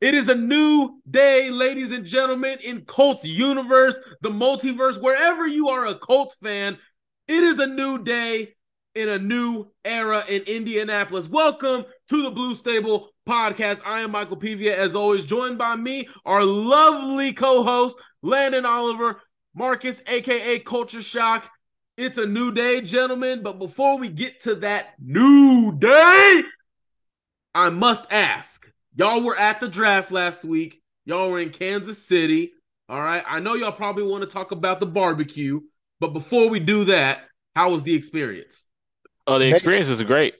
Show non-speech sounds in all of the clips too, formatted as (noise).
It is a new day, ladies and gentlemen, in Colts universe, the multiverse, wherever you are a Colts fan. It is a new day in a new era in Indianapolis. Welcome to the Blue Stable podcast. I am Michael Pevia, as always, joined by me, our lovely co-host, Landon Oliver, Marcus, aka Colture Shock. It's a new day, gentlemen. But before we get to that new day, I must ask Y'all were at the draft last week. Y'all were in Kansas City. All right. I know y'all probably want to talk about the barbecue, but before we do that, how was the experience? Oh, the experience is great.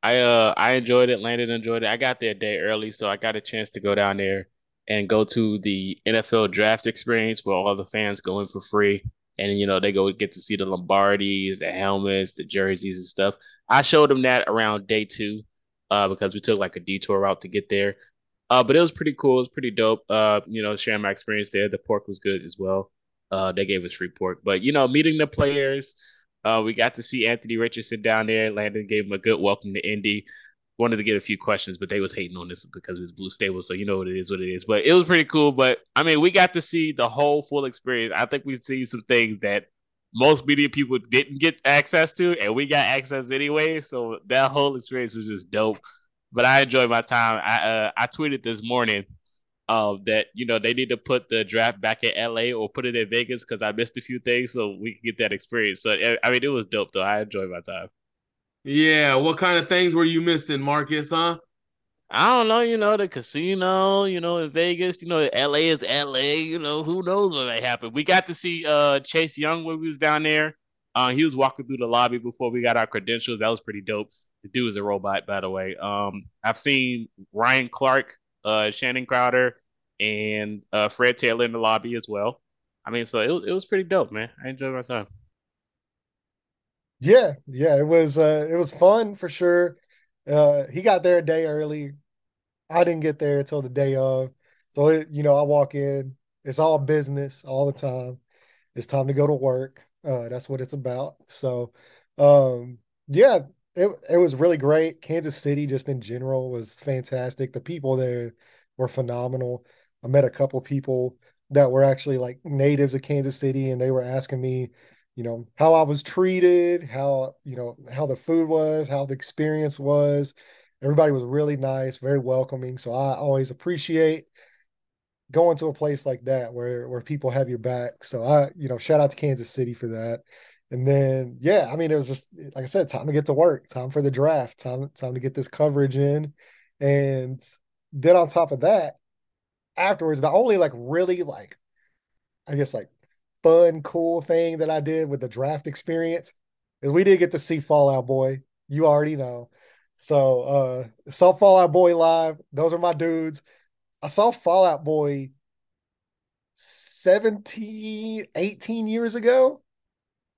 I uh I enjoyed it. Landon enjoyed it. I got there a day early, so I got a chance to go down there and go to the NFL draft experience where all the fans go in for free. And you know, they go get to see the Lombardis, the helmets, the jerseys and stuff. I showed them that around day two uh, because we took like a detour route to get there. Uh, but it was pretty cool. It was pretty dope. Uh, you know, sharing my experience there. The pork was good as well. Uh, they gave us free pork. But you know, meeting the players, uh, we got to see Anthony Richardson down there. Landon gave him a good welcome to Indy. Wanted to get a few questions, but they was hating on this because it was Blue Stable, so you know what it is, what it is. But it was pretty cool. But I mean, we got to see the whole full experience. I think we've seen some things that most media people didn't get access to, and we got access anyway. So that whole experience was just dope. But I enjoyed my time. I uh, I tweeted this morning uh, that you know they need to put the draft back in LA or put it in Vegas because I missed a few things, so we can get that experience. So I mean, it was dope though. I enjoyed my time. Yeah, what kind of things were you missing, Marcus? Huh? I don't know, you know, the casino, you know, in Vegas, you know, LA is LA, you know, who knows what may happen. We got to see uh Chase Young when we was down there. Uh, he was walking through the lobby before we got our credentials. That was pretty dope. The dude is a robot, by the way. Um, I've seen Ryan Clark, uh, Channing Crowder, and uh, Fred Taylor in the lobby as well. I mean, so it, it was pretty dope, man. I enjoyed my time. Yeah, yeah, it was uh, it was fun for sure. Uh, he got there a day early. I didn't get there until the day of. So it, you know, I walk in. It's all business all the time. It's time to go to work. Uh, that's what it's about. So, um, yeah, it it was really great. Kansas City, just in general, was fantastic. The people there were phenomenal. I met a couple people that were actually like natives of Kansas City, and they were asking me you know how i was treated how you know how the food was how the experience was. Everybody was really nice very welcoming. So i always appreciate going to a place like that where where people have your back. So i you know shout out to kansas city for that. And then yeah i mean it was just like i said time to get to work time for the draft time time to get this coverage in. And then on top of that afterwards the only like really like i guess like fun, cool thing that I did with the draft experience is we did get to see Fall Out Boy. You already know. So uh saw Fall Out Boy live. Those are my dudes. I saw Fall Out Boy 17, 18 years ago.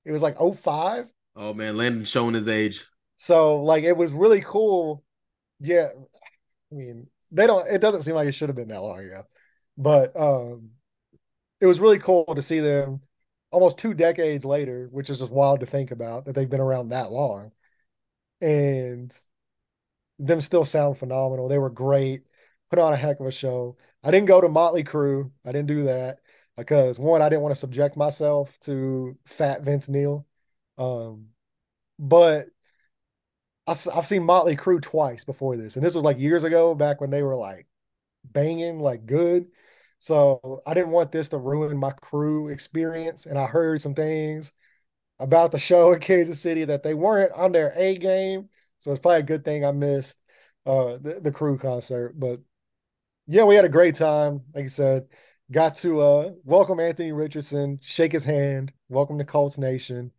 It was like 05. Oh man, Landon showing his age. So like it was really cool. Yeah. I mean, they don't it doesn't seem like it should have been that long ago. But um it was really cool to see them almost two decades later, which is just wild to think about that they've been around that long, and them still sound phenomenal. They were great, put on a heck of a show. I didn't go to Motley Crue. I didn't do that because one, I didn't want to subject myself to fat Vince Neil. Um, but I, have seen Motley Crue twice before this, and this was like years ago, back when they were like banging, like good. So I didn't want this to ruin my crew experience. And I heard some things about the show in Kansas City that they weren't on their A game. So it's probably a good thing I missed uh, the, the crew concert. But yeah, we had a great time. Like I said, got to uh, welcome Anthony Richardson, shake his hand, welcome to Colts Nation.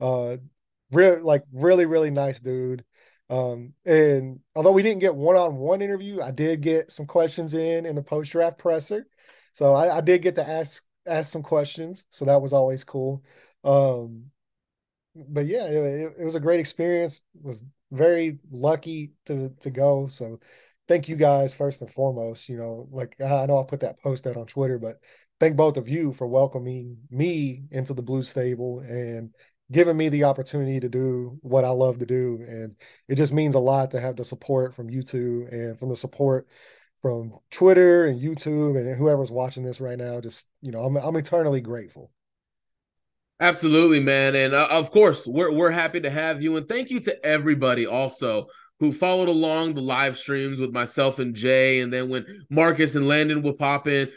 Uh, real like really really nice dude. Um, and although we didn't get one on one interview, I did get some questions in in the post draft presser. So I, I, did get to ask ask some questions. So that was always cool. Um, but yeah, it, it was a great experience. Was very lucky to to go. So thank you guys first and foremost. You know, like I know I put that post out on Twitter, but thank both of you for welcoming me into the Blue Stable and giving me the opportunity to do what I love to do. And it just means a lot to have the support from you two and from the support from Twitter and YouTube and whoever's watching this right now. Just, you know, I'm, I'm eternally grateful. Absolutely, man. And uh, of course, we're, we're happy to have you. And thank you to everybody also who followed along the live streams with myself and Jay. And then when Marcus and Landon would pop in,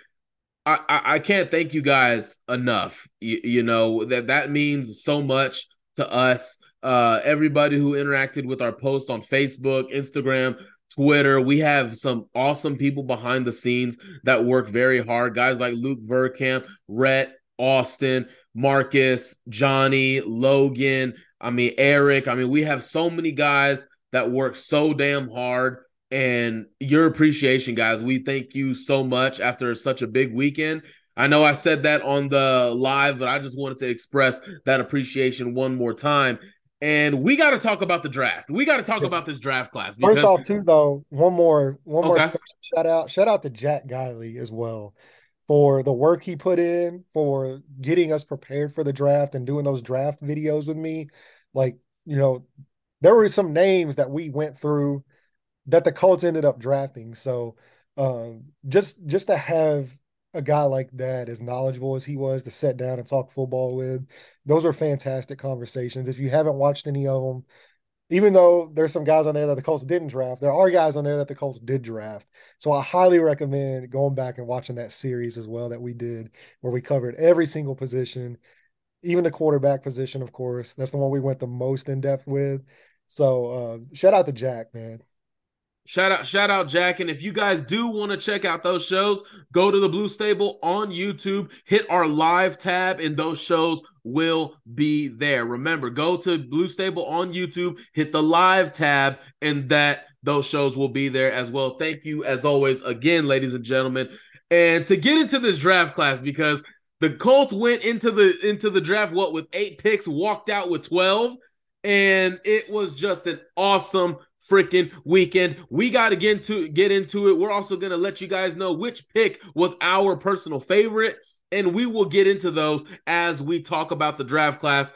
I, I, can't thank you guys enough. You, you, know that that means so much to us. Uh, everybody who interacted with our post on Facebook, Instagram, Twitter. We have some awesome people behind the scenes that work very hard. Guys like Luke Verkamp, Rhett, Austin, Marcus, Johnny, Logan. I mean Eric. I mean we have so many guys that work so damn hard and your appreciation, guys. We thank you so much after such a big weekend. I know I said that on the live, but I just wanted to express that appreciation one more time. And we got to talk about the draft. We got to talk about this draft class. Because... First off, too, though, one more, one okay. more shout out, shout out to Jack Guiley as well for the work he put in for getting us prepared for the draft and doing those draft videos with me. Like, you know, there were some names that we went through that the Colts ended up drafting. So um, just just to have a guy like that, as knowledgeable as he was, to sit down and talk football with, those were fantastic conversations. If you haven't watched any of them, even though there's some guys on there that the Colts didn't draft, there are guys on there that the Colts did draft. So I highly recommend going back and watching that series as well that we did, where we covered every single position, even the quarterback position, of course. That's the one we went the most in depth with. So uh, shout out to Jack, man. Shout out, shout out, Jack. And if you guys do want to check out those shows, go to the Blue Stable on YouTube, hit our live tab, and those shows will be there. Remember, go to Blue Stable on YouTube, hit the live tab, and that those shows will be there as well. Thank you, as always, again, ladies and gentlemen. And to get into this draft class, because the Colts went into the into the draft, what with eight picks, walked out with 12, and it was just an awesome freaking weekend. We got to get into get into it. We're also going to let you guys know which pick was our personal favorite and we will get into those as we talk about the draft class.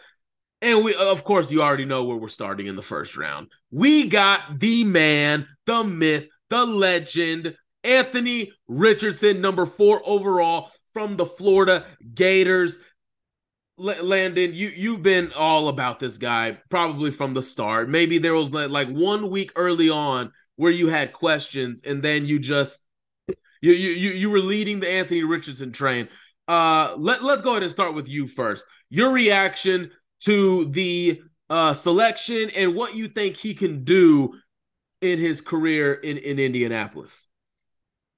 And we of course you already know where we're starting in the first round. We got the man, the myth, the legend, Anthony Richardson, number 4 overall from the Florida Gators. Landon, you you've been all about this guy probably from the start. Maybe there was like one week early on where you had questions, and then you just you you you were leading the Anthony Richardson train. Uh, let let's go ahead and start with you first. Your reaction to the uh selection and what you think he can do in his career in in Indianapolis.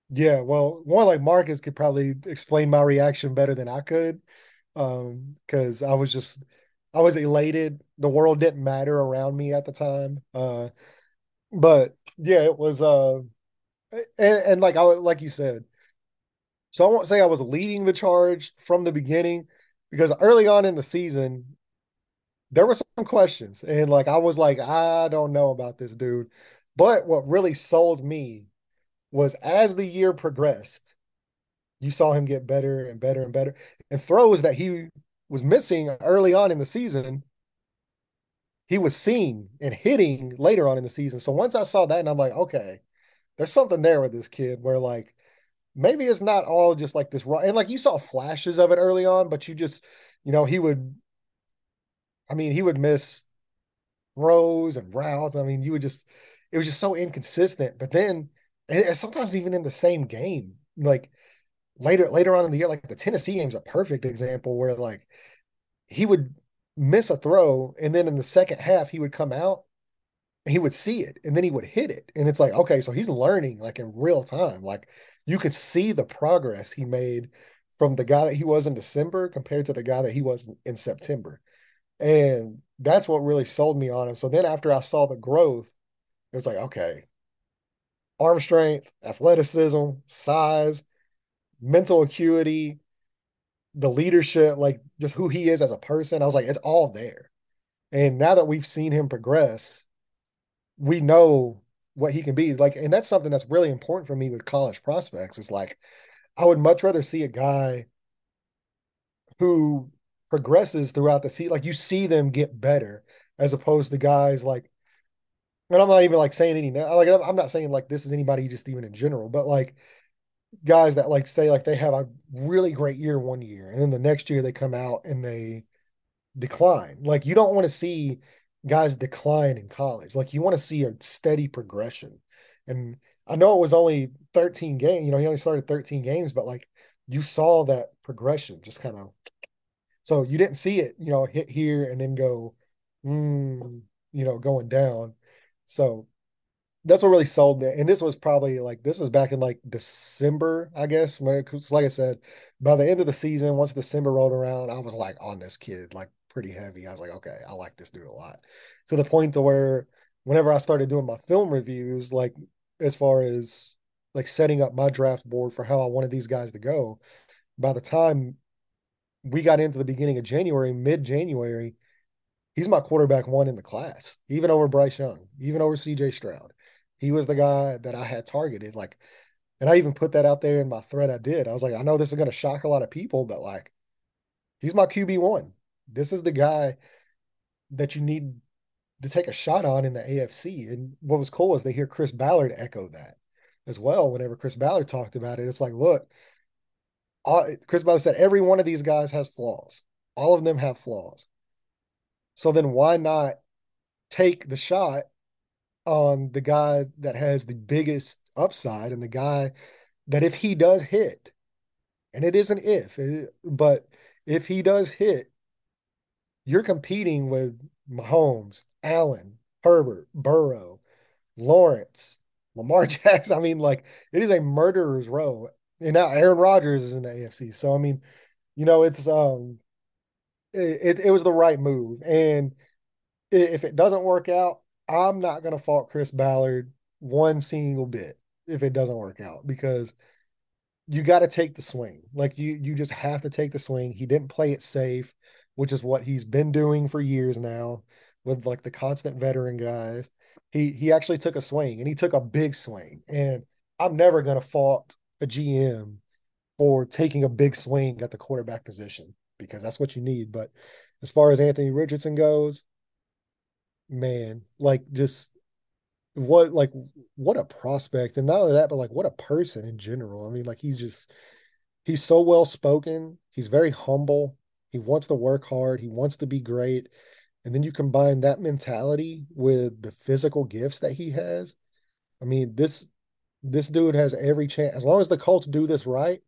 Yeah, well, more like Marcus could probably explain my reaction better than I could um because i was just i was elated. The world didn't matter around me at the time uh but yeah it was uh and, and like i like you said so i won't say i was leading the charge from the beginning because early on in the season there were some questions and like i was like i don't know about this dude. But what really sold me was as the year progressed you saw him get better and better and better. And throws that he was missing early on in the season, he was seeing and hitting later on in the season. So once I saw that, and I'm like, okay, there's something there with this kid where like maybe it's not all just like this raw and like you saw flashes of it early on, but you just, you know, he would I mean, he would miss rows and routes. I mean, you would just it was just so inconsistent. But then and sometimes even in the same game, like later later on in the year, like the Tennessee game's a perfect example where like he would miss a throw, and then in the second half he would come out he would see it, and then he would hit it, and it's like okay, so he's learning like in real time. Like you could see the progress he made from the guy that he was in December compared to the guy that he was in September, and that's what really sold me on him. So then after I saw the growth, it was like okay, arm strength, athleticism, size, mental acuity, the leadership, like just who he is as a person. I was like, it's all there. And now that we've seen him progress, we know what he can be. Like, and that's something that's really important for me with college prospects. Is like, I would much rather see a guy who progresses throughout the season. Like you see them get better as opposed to guys like, and I'm not even like saying any like I'm not saying like this is anybody just even in general, but like guys that like say like they have a really great year one year and then the next year they come out and they decline. Like you don't want to see guys decline in college. Like you want to see a steady progression. And I know it was only 13 games, you know, he only started 13 games, but like you saw that progression just kind of so you didn't see it, you know, hit here and then go, mm, you know, going down. So that's what really sold it. And this was probably like this was back in like December, I guess. Because like I said, by the end of the season, once December rolled around, I was like on this kid like pretty heavy. I was like, okay, I like this dude a lot. To the point to where whenever I started doing my film reviews, like as far as like setting up my draft board for how I wanted these guys to go, by the time we got into the beginning of January, mid January, he's my quarterback one in the class, even over Bryce Young, even over CJ Stroud. He was the guy that I had targeted. Like, and I even put that out there in my thread I did. I was like, I know this is going to shock a lot of people, but like, he's my QB1. This is the guy that you need to take a shot on in the AFC. And what was cool is they hear Chris Ballard echo that as well. Whenever Chris Ballard talked about it, it's like, look, all, Chris Ballard said every one of these guys has flaws. All of them have flaws. So then why not take the shot on the guy that has the biggest upside and the guy that if he does hit, and it isn't if, but if he does hit, you're competing with Mahomes, Allen, Herbert, Burrow, Lawrence, Lamar (laughs) Jackson. I mean, like it is a murderer's row. And now Aaron Rodgers is in the AFC. So I mean, you know, it's um it, it was the right move. And if it doesn't work out, I'm not going to fault Chris Ballard one single bit if it doesn't work out because you got to take the swing. Like you you just have to take the swing. He didn't play it safe, which is what he's been doing for years now with like the constant veteran guys. He he actually took a swing and he took a big swing. And I'm never going to fault a GM for taking a big swing at the quarterback position because that's what you need, but as far as Anthony Richardson goes, man, like just what like what a prospect. And not only that but like what a person in general. I mean like he's just he's so well spoken. He's very humble. He wants to work hard. He wants to be great. And then you combine that mentality with the physical gifts that he has. I mean this this dude has every chance as long as the colts do this right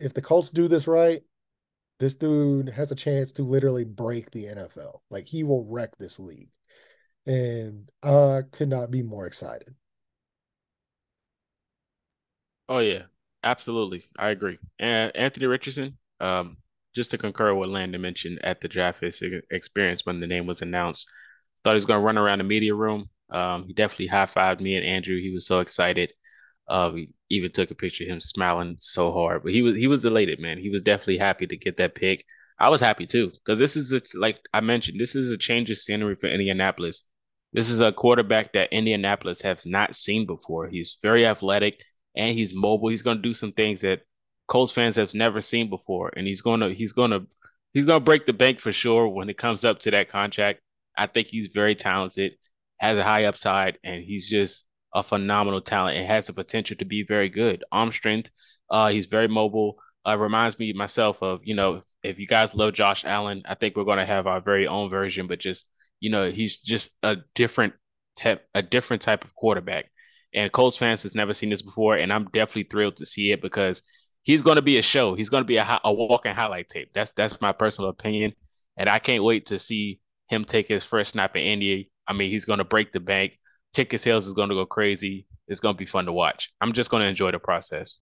if the colts do this right this dude has a chance to literally break the nfl like he will wreck this league and I could not be more excited. Oh yeah, absolutely. I agree. And Anthony Richardson, um, just to concur what Landon mentioned at the draft experience when the name was announced, thought he was going to run around the media room. Um, he definitely high fived me and Andrew. He was so excited. Uh, we even took a picture of him smiling so hard, but he was he was elated, man. He was definitely happy to get that pick. I was happy too because this is a, like I mentioned, this is a change of scenery for Indianapolis. This is a quarterback that Indianapolis has not seen before. He's very athletic and he's mobile. He's going to do some things that Colts fans have never seen before, and he's going to he's going to he's going to break the bank for sure when it comes up to that contract. I think he's very talented, has a high upside, and he's just a phenomenal talent and has the potential to be very good. Arm strength, uh, he's very mobile. Uh, reminds me myself of you know if you guys love Josh Allen, I think we're going to have our very own version, but just you know, he's just a different type, a different type of quarterback. And Colts fans has never seen this before, and I'm definitely thrilled to see it because he's going to be a show. He's going to be a, a walking highlight tape. That's that's my personal opinion, and I can't wait to see him take his first snap in Indy. I mean, he's going to break the bank. Ticket sales is going to go crazy. It's going to be fun to watch. I'm just going to enjoy the process.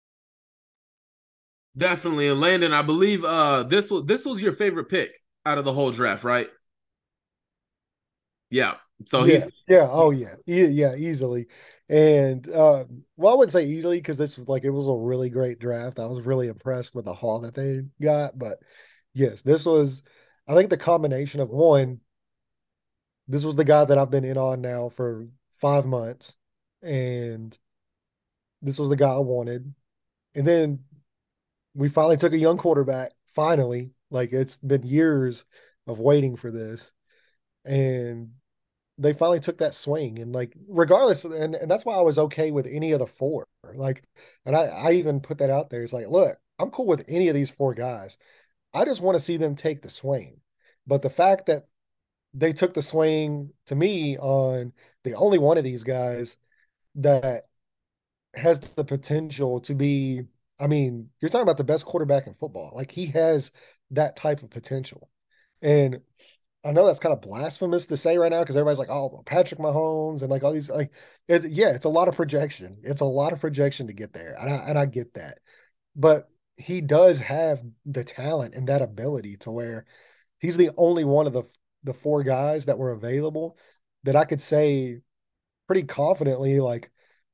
Definitely, and Landon, I believe uh this was this was your favorite pick out of the whole draft, right? Yeah. So yeah, he's yeah, oh yeah, yeah, easily. And uh, well, I wouldn't say easily because this was like it was a really great draft. I was really impressed with the haul that they got, but yes, this was. I think the combination of one. This was the guy that I've been in on now for five months, and this was the guy I wanted. And then we finally took a young quarterback. Finally, like it's been years of waiting for this, and they finally took that swing. And like, regardless, and, and that's why I was okay with any of the four. Like, and I, I even put that out there. It's like, look, I'm cool with any of these four guys. I just want to see them take the swing. But the fact that they took the swing to me on the only one of these guys that has the potential to be I mean, you're talking about the best quarterback in football. Like he has that type of potential. And I know that's kind of blasphemous to say right now because everybody's like, oh, Patrick Mahomes and like all these like, it, yeah, it's a lot of projection. It's a lot of projection to get there, and I and I get that, but he does have the talent and that ability to where he's the only one of the the four guys that were available that I could say pretty confidently like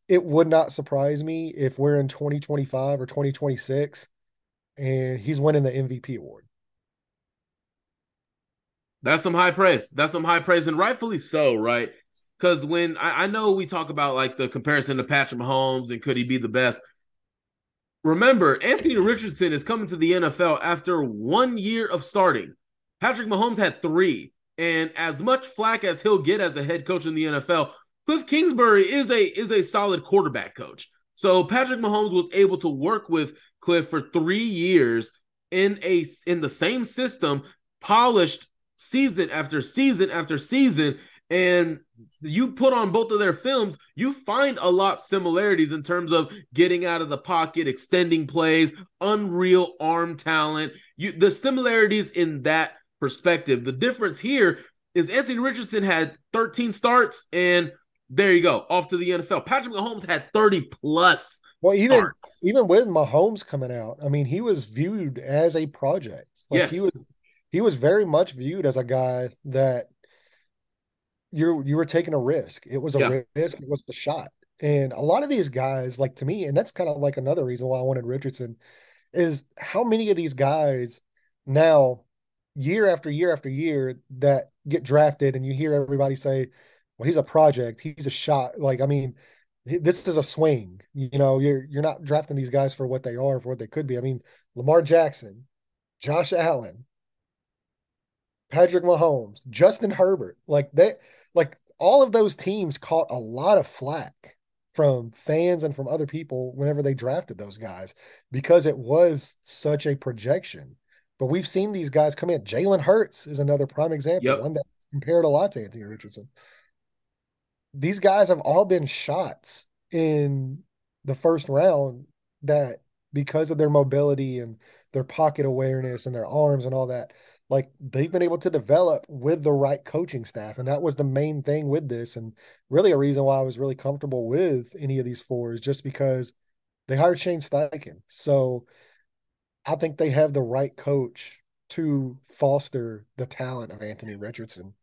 it would not surprise me if we're in 2025 or 2026 and he's winning the MVP award. That's some high praise. That's some high praise, and rightfully so, right? Because when I, I, know we talk about like the comparison to Patrick Mahomes and could he be the best? Remember, Anthony Richardson is coming to the NFL after one year of starting. Patrick Mahomes had three. And as much flack as he'll get as a head coach in the NFL, Cliff Kingsbury is a is a solid quarterback coach. So Patrick Mahomes was able to work with Cliff for three years in a in the same system, polished season after season after season. And you put on both of their films, you find a lot similarities in terms of getting out of the pocket, extending plays, unreal arm talent. You the similarities in that perspective. The difference here is Anthony Richardson had 13 starts and there you go, off to the NFL. Patrick Mahomes had 30 plus. Well, even starts. even with Mahomes coming out, I mean, he was viewed as a project. Like yes. he was he was very much viewed as a guy that you you were taking a risk. It was a yeah. risk, it was the shot. And a lot of these guys, like to me, and that's kind of like another reason why I wanted Richardson, is how many of these guys now, year after year after year, that get drafted, and you hear everybody say, well, he's a project. He's a shot. Like, I mean, this is a swing. You know, you're you're not drafting these guys for what they are, for what they could be. I mean, Lamar Jackson, Josh Allen, Patrick Mahomes, Justin Herbert, like they like all of those teams caught a lot of flack from fans and from other people whenever they drafted those guys because it was such a projection. But we've seen these guys come in. Jalen Hurts is another prime example, yep. one that compared a lot to Anthony Richardson these guys have all been shots in the first round that because of their mobility and their pocket awareness and their arms and all that like they've been able to develop with the right coaching staff and that was the main thing with this and really a reason why I was really comfortable with any of these four is just because they hired Shane Steichen. So I think they have the right coach to foster the talent of Anthony Richardson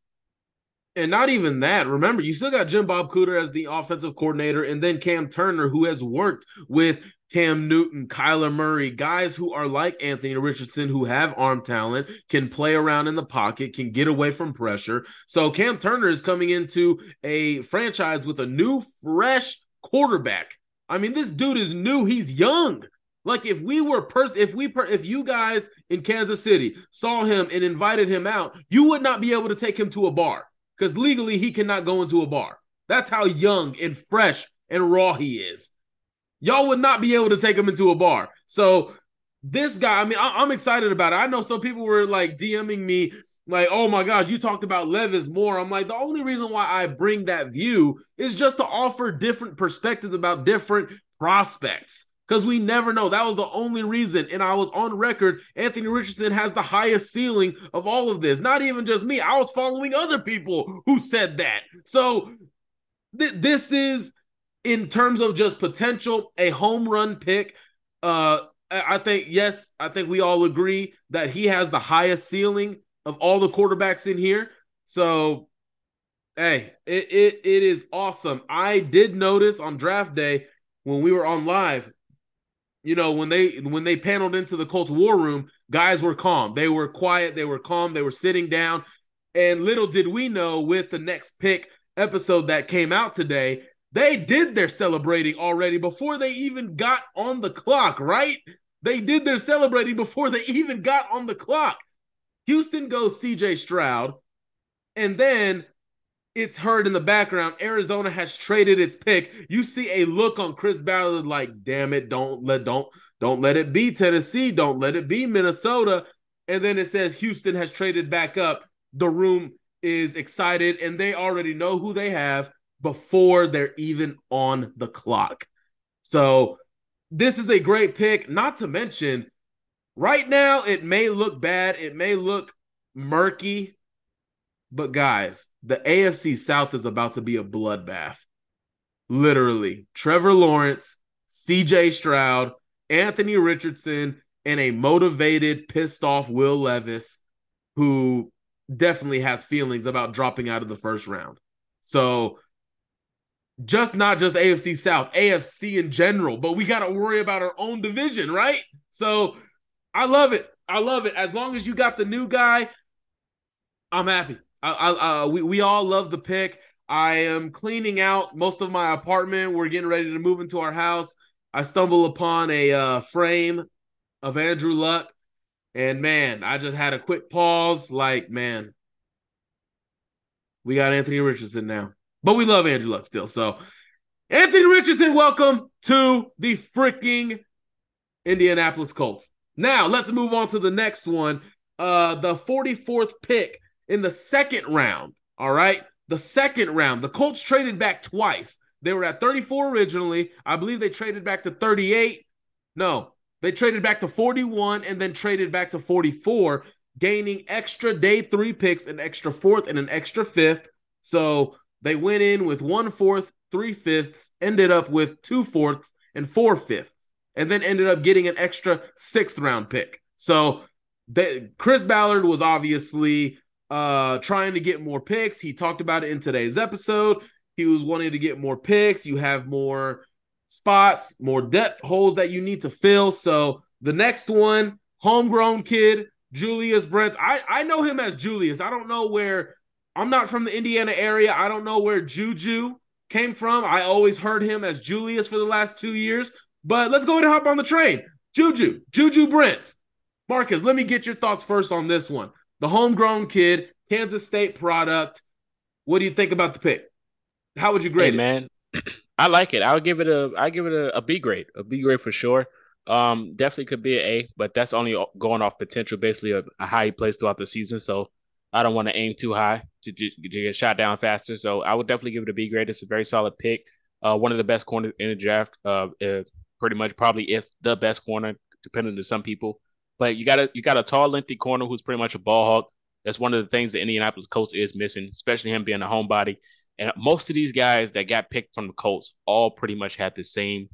and not even that. Remember, you still got Jim Bob Cooter as the offensive coordinator, and then Cam Turner, who has worked with Cam Newton, Kyler Murray, guys who are like Anthony Richardson, who have arm talent, can play around in the pocket, can get away from pressure. So Cam Turner is coming into a franchise with a new, fresh quarterback. I mean, this dude is new. He's young. Like if we were person, if we per- if you guys in Kansas City saw him and invited him out, you would not be able to take him to a bar because legally he cannot go into a bar. That's how young and fresh and raw he is. Y'all would not be able to take him into a bar. So this guy, I mean, I, am excited about it. I know some people were like DMing me Like, oh my gosh, you talked about Levis more. I'm like, the only reason why I bring that view is just to offer different perspectives about different prospects. Because we never know. That was the only reason. And I was on record. Anthony Richardson has the highest ceiling of all of this. Not even just me. I was following other people who said that. So th- this is, in terms of just potential, a home run pick. Uh, I think, yes, I think we all agree that he has the highest ceiling of all the quarterbacks in here. So, hey, it, it, it is awesome. I did notice on draft day when we were on live, you know, when they when they paneled into the Colts war room, guys were calm. They were quiet, they were calm, they were sitting down. And little did we know with the next pick episode that came out today, they did their celebrating already before they even got on the clock, right? They did their celebrating before they even got on the clock. Houston goes CJ Stroud, and then it's heard in the background. Arizona has traded its pick. You see a look on Chris Ballard like, damn it, don't let don't don't let it be Tennessee, don't let it be Minnesota. And then it says Houston has traded back up. The room is excited, and they already know who they have before they're even on the clock. So this is a great pick, not to mention Right now, it may look bad, it may look murky, but guys, the AFC South is about to be a bloodbath. Literally, Trevor Lawrence, CJ Stroud, Anthony Richardson, and a motivated, pissed off Will Levis, who definitely has feelings about dropping out of the first round. So, just not just AFC South, AFC in general, but we got to worry about our own division, right? So, I love it. I love it. As long as you got the new guy, I'm happy. I, I, uh, we we all love the pick. I am cleaning out most of my apartment. We're getting ready to move into our house. I stumble upon a uh, frame of Andrew Luck, and man, I just had a quick pause. Like, man, we got Anthony Richardson now, but we love Andrew Luck still. So, Anthony Richardson, welcome to the freaking Indianapolis Colts. Now let's move on to the next one. Uh, the 44th pick in the second round. All right. The second round. The Colts traded back twice. They were at 34 originally. I believe they traded back to 38. No, they traded back to 41 and then traded back to 44, gaining extra day three picks, an extra fourth and an extra fifth. So they went in with one fourth, three fifths, ended up with two fourths and four fifths and then ended up getting an extra sixth round pick. So that Chris Ballard was obviously uh, trying to get more picks. He talked about it in today's episode. He was wanting to get more picks. You have more spots, more depth holes that you need to fill. So the next one, homegrown kid, Julius Brents. I, I know him as Julius. I don't know where I'm not from the Indiana area. I don't know where Juju came from. I always heard him as Julius for the last two years. But let's go ahead and hop on the train. Juju, Juju Brents. Marcus, let me get your thoughts first on this one. The homegrown kid, Kansas State product. What do you think about the pick? How would you grade hey, man, (clears throat) I like it. I would give it a I give it a, a B grade. A B grade for sure. Um, definitely could be an A, but that's only going off potential, basically a, a high he plays throughout the season. So I don't want to aim too high to, to, get shot down faster. So I would definitely give it a B grade. It's a very solid pick. Uh, one of the best corners in the draft. Uh, pretty much probably if the best corner, depending to some people. But you got a you got a tall, lengthy corner who's pretty much a ball hawk. That's one of the things the Indianapolis Colts is missing, especially him being a homebody. And most of these guys that got picked from the Colts all pretty much had the same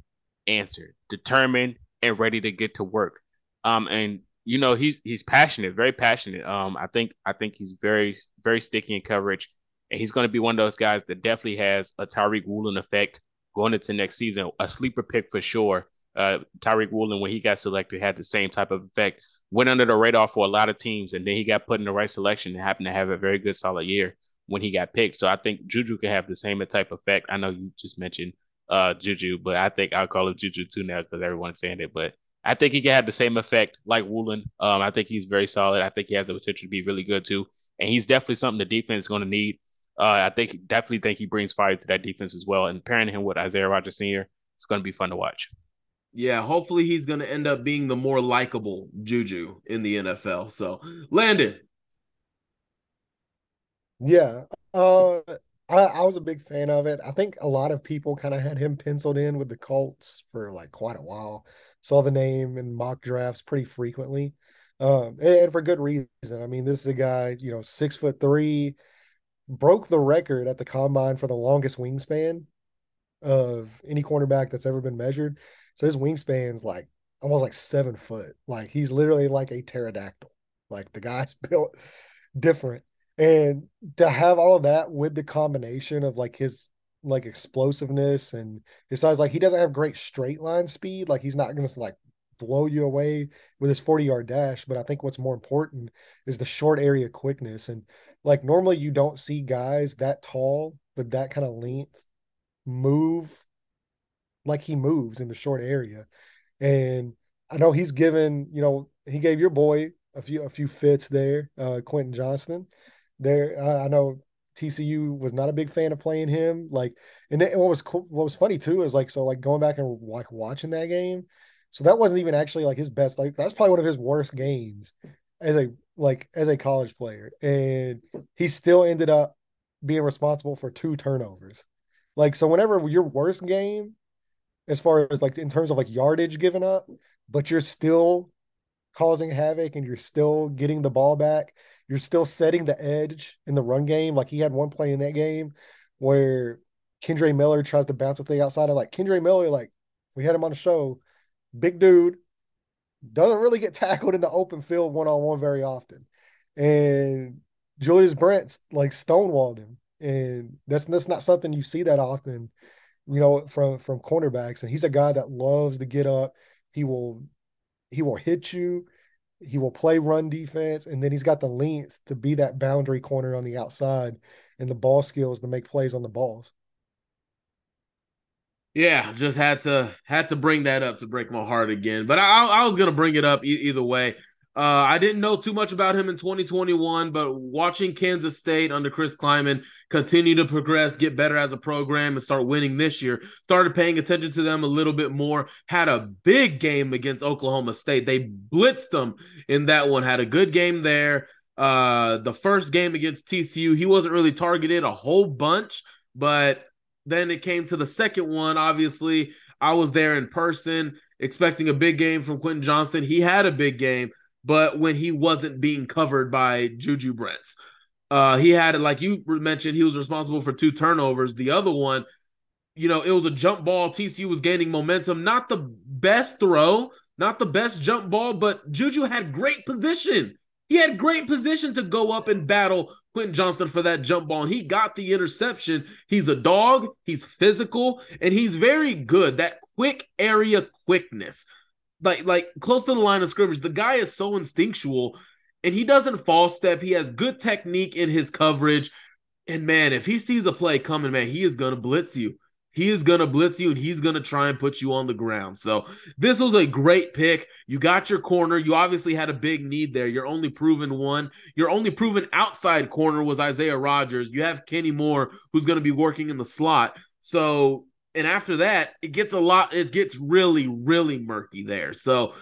answer: determined and ready to get to work. Um, and you know he's he's passionate, very passionate. Um, I think I think he's very very sticky in coverage, and he's going to be one of those guys that definitely has a Tariq Woolen effect going into next season, a sleeper pick for sure. Uh, Tariq Woolen, when he got selected, had the same type of effect. Went under the radar for a lot of teams, and then he got put in the right selection and happened to have a very good, solid year when he got picked. So I think Juju can have the same type of effect. I know you just mentioned uh, Juju, but I think I'll call him Juju too now because everyone's saying it. But I think he can have the same effect like Woolen. Um, I think he's very solid. I think he has the potential to be really good too, and he's definitely something the defense is going to need. Uh, I think definitely think he brings fire to that defense as well. And pairing him with Isaiah Rodgers Sr. it's going to be fun to watch. Yeah, hopefully he's going to end up being the more likable Juju in the NFL. So, Landon, Yeah. Uh I, I was a big fan of it. I think a lot of people kind of had him penciled in with the Colts for like quite a while. Saw the name in mock drafts pretty frequently. Um, and, and for good reason. I mean, this is a guy, you know, six foot three, broke the record at the combine for the longest wingspan of any cornerback that's ever been measured. So his wingspan's like almost like seven foot. Like he's literally like a pterodactyl. Like the guy's (laughs) built different. And to have all of that with the combination of like his like explosiveness and his size, like he doesn't have great straight line speed. Like he's not gonna like blow you away with his 40 yard dash. But I think what's more important is the short area quickness. And like normally you don't see guys that tall with that kind of length move like he moves in the short area. And I know he's given, you know, he gave your boy a few a few fits there, uh Quentin Johnston. There uh, I know TCU was not a big fan of playing him. Like, and then, what was cool, what was funny too is like so like going back and like watching that game. So that wasn't even actually like his best. Like that's probably one of his worst games as a like as a college player, and he still ended up being responsible for two turnovers. Like so, whenever your worst game, as far as like in terms of like yardage given up, but you're still causing havoc and you're still getting the ball back, you're still setting the edge in the run game. Like he had one play in that game where Kendre Miller tries to bounce a thing outside of like Kendre Miller, like we had him on the show, big dude, doesn't really get (laughs) tackled in the open field one on one very often. And Julius Brents like stonewalled him. And that's that's not something you see that often, you know, from from cornerbacks. And he's a guy that loves to get up. He will he will hit you. He will play run defense, and then he's got the length to be that boundary corner on the outside, and the ball skills to make plays on the balls. Yeah, just had to had to bring that up to break my heart again. But I, I was gonna bring it up e- either way. Uh, I didn't know too much about him in 2021, but watching Kansas State under Chris Klieman continue to progress, get better as a program, and start winning this year, started paying attention to them a little bit more. Had a big game against Oklahoma State. They blitzed them in that one. Had a good game there. Uh, the first game against TCU, he wasn't really targeted a whole bunch, but then it came to the second one. Obviously, I was there in person, expecting a big game from Quentin Johnston. He had a big game, but when he wasn't being covered by Juju Brents, uh, he had like you mentioned, he was responsible for two turnovers. The other one, you know, it was a jump ball. TCU was gaining momentum. Not the best throw, not the best jump ball, but Juju had great position. He had great position to go up and battle Quentin Johnston for that jump ball, and he got the interception. He's a dog, he's physical, and he's very good. That quick area quickness, like like close to the line of scrimmage. The guy is so instinctual, and he doesn't fall step. He has good technique in his coverage. And man, if he sees a play coming, man, he is gonna blitz you. He is going to blitz you and he's going to try and put you on the ground. So, this was a great pick. You got your corner. You obviously had a big need there. Your only proven one, your only proven outside corner was Isaiah Rodgers. You have Kenny Moore, who's going to be working in the slot. So, and after that, it gets a lot, it gets really, really murky there. So,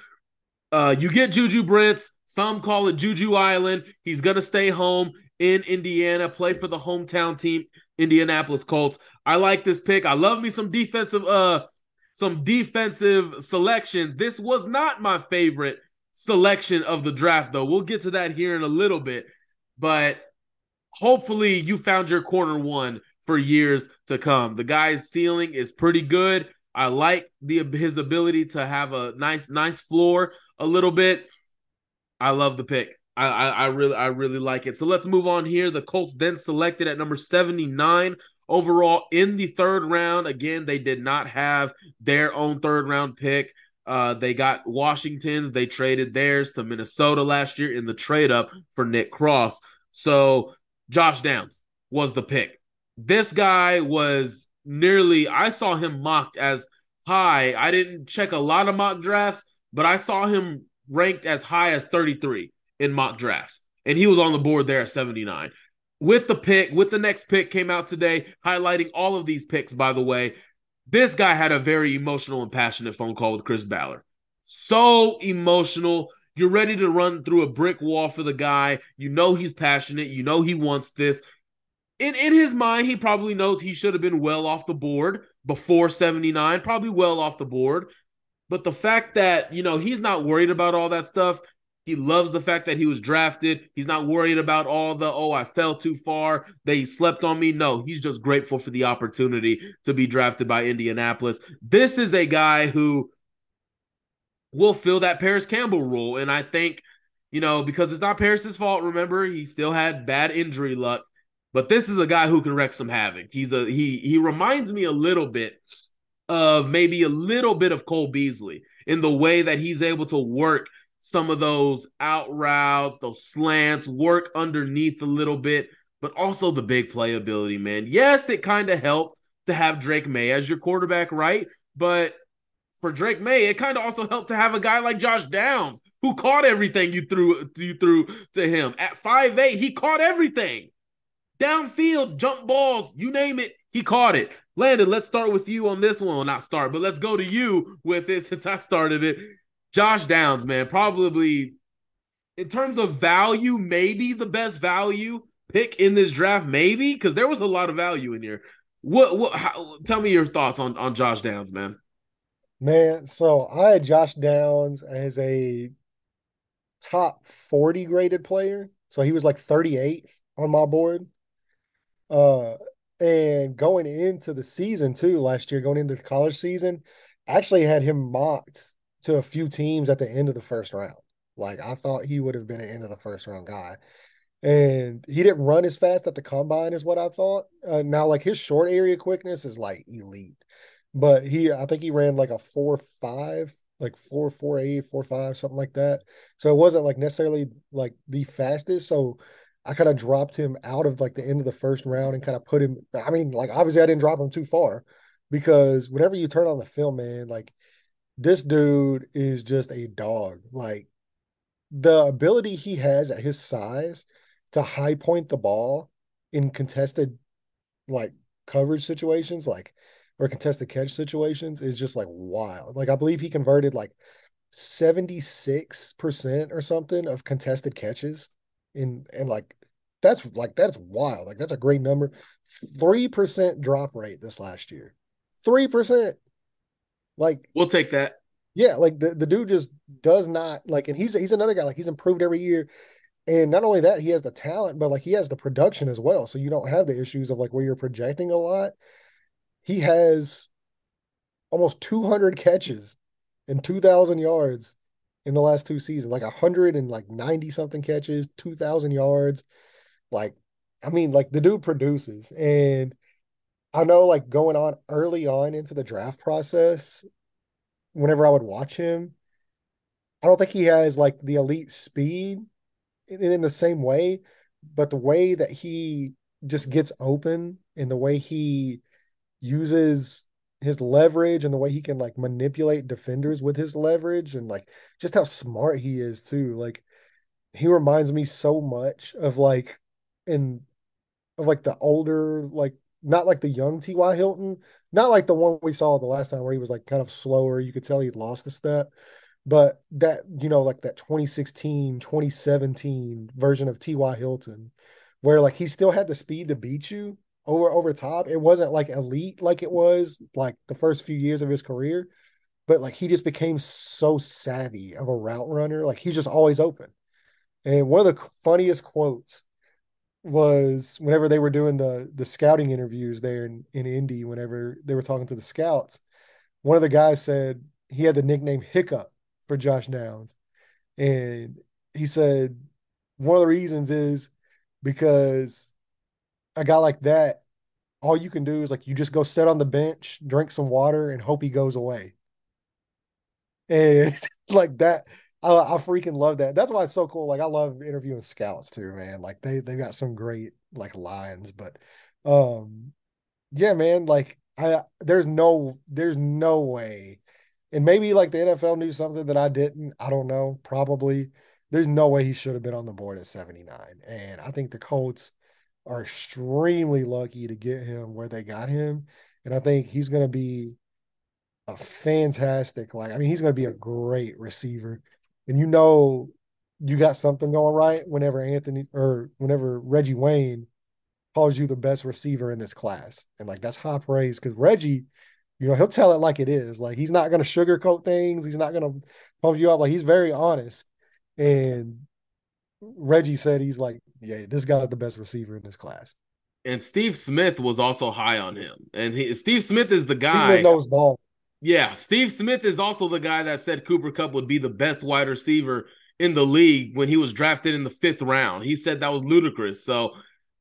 uh, you get Juju Brents. Some call it Juju Island. He's to stay home in Indiana, play for the hometown team, Indianapolis Colts. I like this pick. I love me some defensive uh some defensive selections. This was not my favorite selection of the draft though. We'll get to that here in a little bit. But hopefully you found your corner one for years to come. The guy's ceiling is pretty good. I like the his ability to have a nice nice floor a little bit. I love the pick. I, I, I really I really like it. So let's move on here. The Colts then selected at number 79 overall in the third round. Again, they did not have their own third round pick. Uh, they got Washington's. They traded theirs to Minnesota last year in the trade up for Nick Cross. So Josh Downs was the pick. This guy was nearly, I saw him mocked as high. I didn't check a lot of mock drafts, but I saw him ranked as high as 33 in mock drafts. And he was on the board there at 79. With the pick, with the next pick came out today, highlighting all of these picks, by the way. This guy had a very emotional and passionate phone call with Chris Ballard. So emotional. You're ready to run through a brick wall for the guy. You know he's passionate. You know he wants this. In in his mind, he probably knows he should have been well off the board before 79, probably well off the board. But the fact that, you know, he's not worried about all that stuff. He loves the fact that he was drafted. He's not worried about all the, oh, I fell too far. They slept on me. No, he's just grateful for the opportunity to be drafted by Indianapolis. This is a guy who will fill that Parris Campbell role. And I think, you know, because it's not Parris's fault, remember, he still had bad injury luck. But this is a guy who can wreck some havoc. He's a he he reminds me a little bit of maybe a little bit of Cole Beasley in the way that he's able to work some of those out routes, those slants, work underneath a little bit, but also the big playability, man. Yes, it kind of helped to have Drake Maye as your quarterback, right? But for Drake Maye, it kind of also helped to have a guy like Josh Downs who caught everything you threw you threw to him. At five eight, he caught everything. Downfield, jump balls, you name it, he caught it. Landon, let's start with you on this one. Well, not start, but let's go to you with it since I started it. Josh Downs, man, probably in terms of value, maybe the best value pick in this draft, maybe because there was a lot of value in here. What? What? How, tell me your thoughts on on Josh Downs, man. Man, so I had Josh Downs as a top 40 graded player. So he was like 38th on my board. Uh and going into the season too last year, going into the college season, actually had him mocked to a few teams at the end of the first round. Like I thought he would have been an end of the first round guy. And he didn't run as fast at the combine as what I thought. Uh, now, like his short area quickness is like elite, but he, I think he ran like a four five, like four four eight, four five, something like that. So it wasn't like necessarily like the fastest. So I kind of dropped him out of like the end of the first round and kind of put him. I mean, like obviously I didn't drop him too far because whenever you turn on the film, man, like this dude is just a dog. Like the ability he has at his size to high point the ball in contested like coverage situations, like or contested catch situations is just like wild. Like I believe he converted like 76% or something of contested catches in and like that's like that's wild. Like that's a great number. 3% drop rate this last year. 3%. Like we'll take that. Yeah, like the, the dude just does not like and he's he's another guy like he's improved every year. And not only that, he has the talent, but like he has the production as well. So you don't have the issues of like where you're projecting a lot. He has almost 200 catches and 2,000 yards in the last two seasons, like a 100 and like 90 something catches, 2,000 yards. Like, I mean, like the dude produces. And I know, like, going on early on into the draft process, whenever I would watch him, I don't think he has like the elite speed in, in the same way, but the way that he just gets open and the way he uses his leverage and the way he can like manipulate defenders with his leverage and like just how smart he is too. Like he reminds me so much of like in of like the older like not like the young T.Y. Hilton, not like the one we saw the last time where he was like kind of slower. You could tell he'd lost a step, but that, you know, like that 2016, 2017 version of T.Y. Hilton, where like he still had the speed to beat you, over over top. It wasn't like elite like it was like the first few years of his career, but like he just became so savvy of a route runner. Like he's just always open. And one of the funniest quotes was whenever they were doing the the scouting interviews there in, in Indy, whenever they were talking to the scouts, one of the guys said he had the nickname Hiccup for Josh Downs. And he said one of the reasons is because a guy like that, all you can do is like you just go sit on the bench, drink some water, and hope he goes away. And (laughs) like that, I, I freaking love that. That's why it's so cool. Like I love interviewing scouts too, man. Like they they got some great like lines, but um, yeah, man. Like I there's no there's no way, and maybe like the NFL knew something that I didn't. I don't know. Probably there's no way he should have been on the board at 79. And I think the Colts are extremely lucky to get him where they got him. And I think he's going to be a fantastic, like, I mean, he's going to be a great receiver. And you know, you got something going right whenever Anthony or whenever Reggie Wayne calls you the best receiver in this class. And like that's high praise because Reggie, you know, he'll tell it like it is. Like he's not gonna sugarcoat things, he's not gonna pump you up. Like he's very honest. And Reggie said he's like, yeah, this guy's the best receiver in this class. And Steve Smith was also high on him. And he, Steve Smith is the guy. Steve knows ball. Yeah, Steve Smith is also the guy that said Cooper Kupp would be the best wide receiver in the league when he was drafted in the fifth round. He said that was ludicrous. So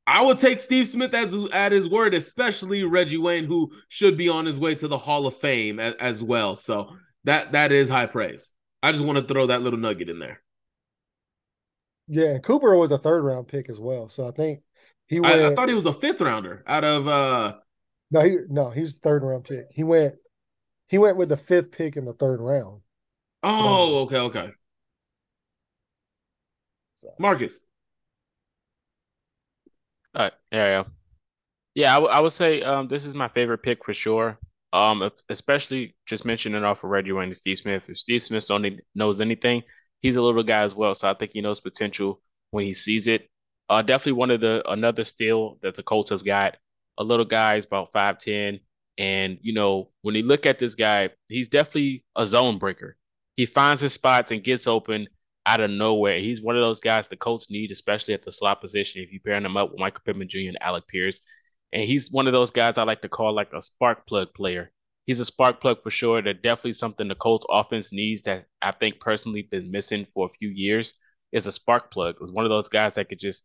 I would take Steve Smith as at his word, especially Reggie Wayne, who should be on his way to the Hall of Fame as, as well. So that that is high praise. I just want to throw that little nugget in there. Yeah, Cooper was a third round pick as well. So I think he went. I, I thought he was a fifth rounder out of. uh No, he no, he's third round pick. He went. He went with the fifth pick in the third round. Oh, so, okay, okay. So. Marcus. Uh, yeah, go. yeah. I, w- I would say um, this is my favorite pick for sure. Um, if, especially just mentioning off of Reggie Wayne and Steve Smith. If Steve Smith only knows anything, he's a little guy as well. So I think he knows potential when he sees it. Uh, definitely one of the another steal that the Colts have got. A little guy is about five ten, and you know when you look at this guy, he's definitely a zone breaker. He finds his spots and gets open out of nowhere. He's one of those guys the Colts need, especially at the slot position. If you pair him up with Michael Pittman Jr. and Alec Pierce, and he's one of those guys I like to call like a spark plug player. He's a spark plug for sure. That definitely something the Colts offense needs that I think personally been missing for a few years is a spark plug. It was one of those guys that could just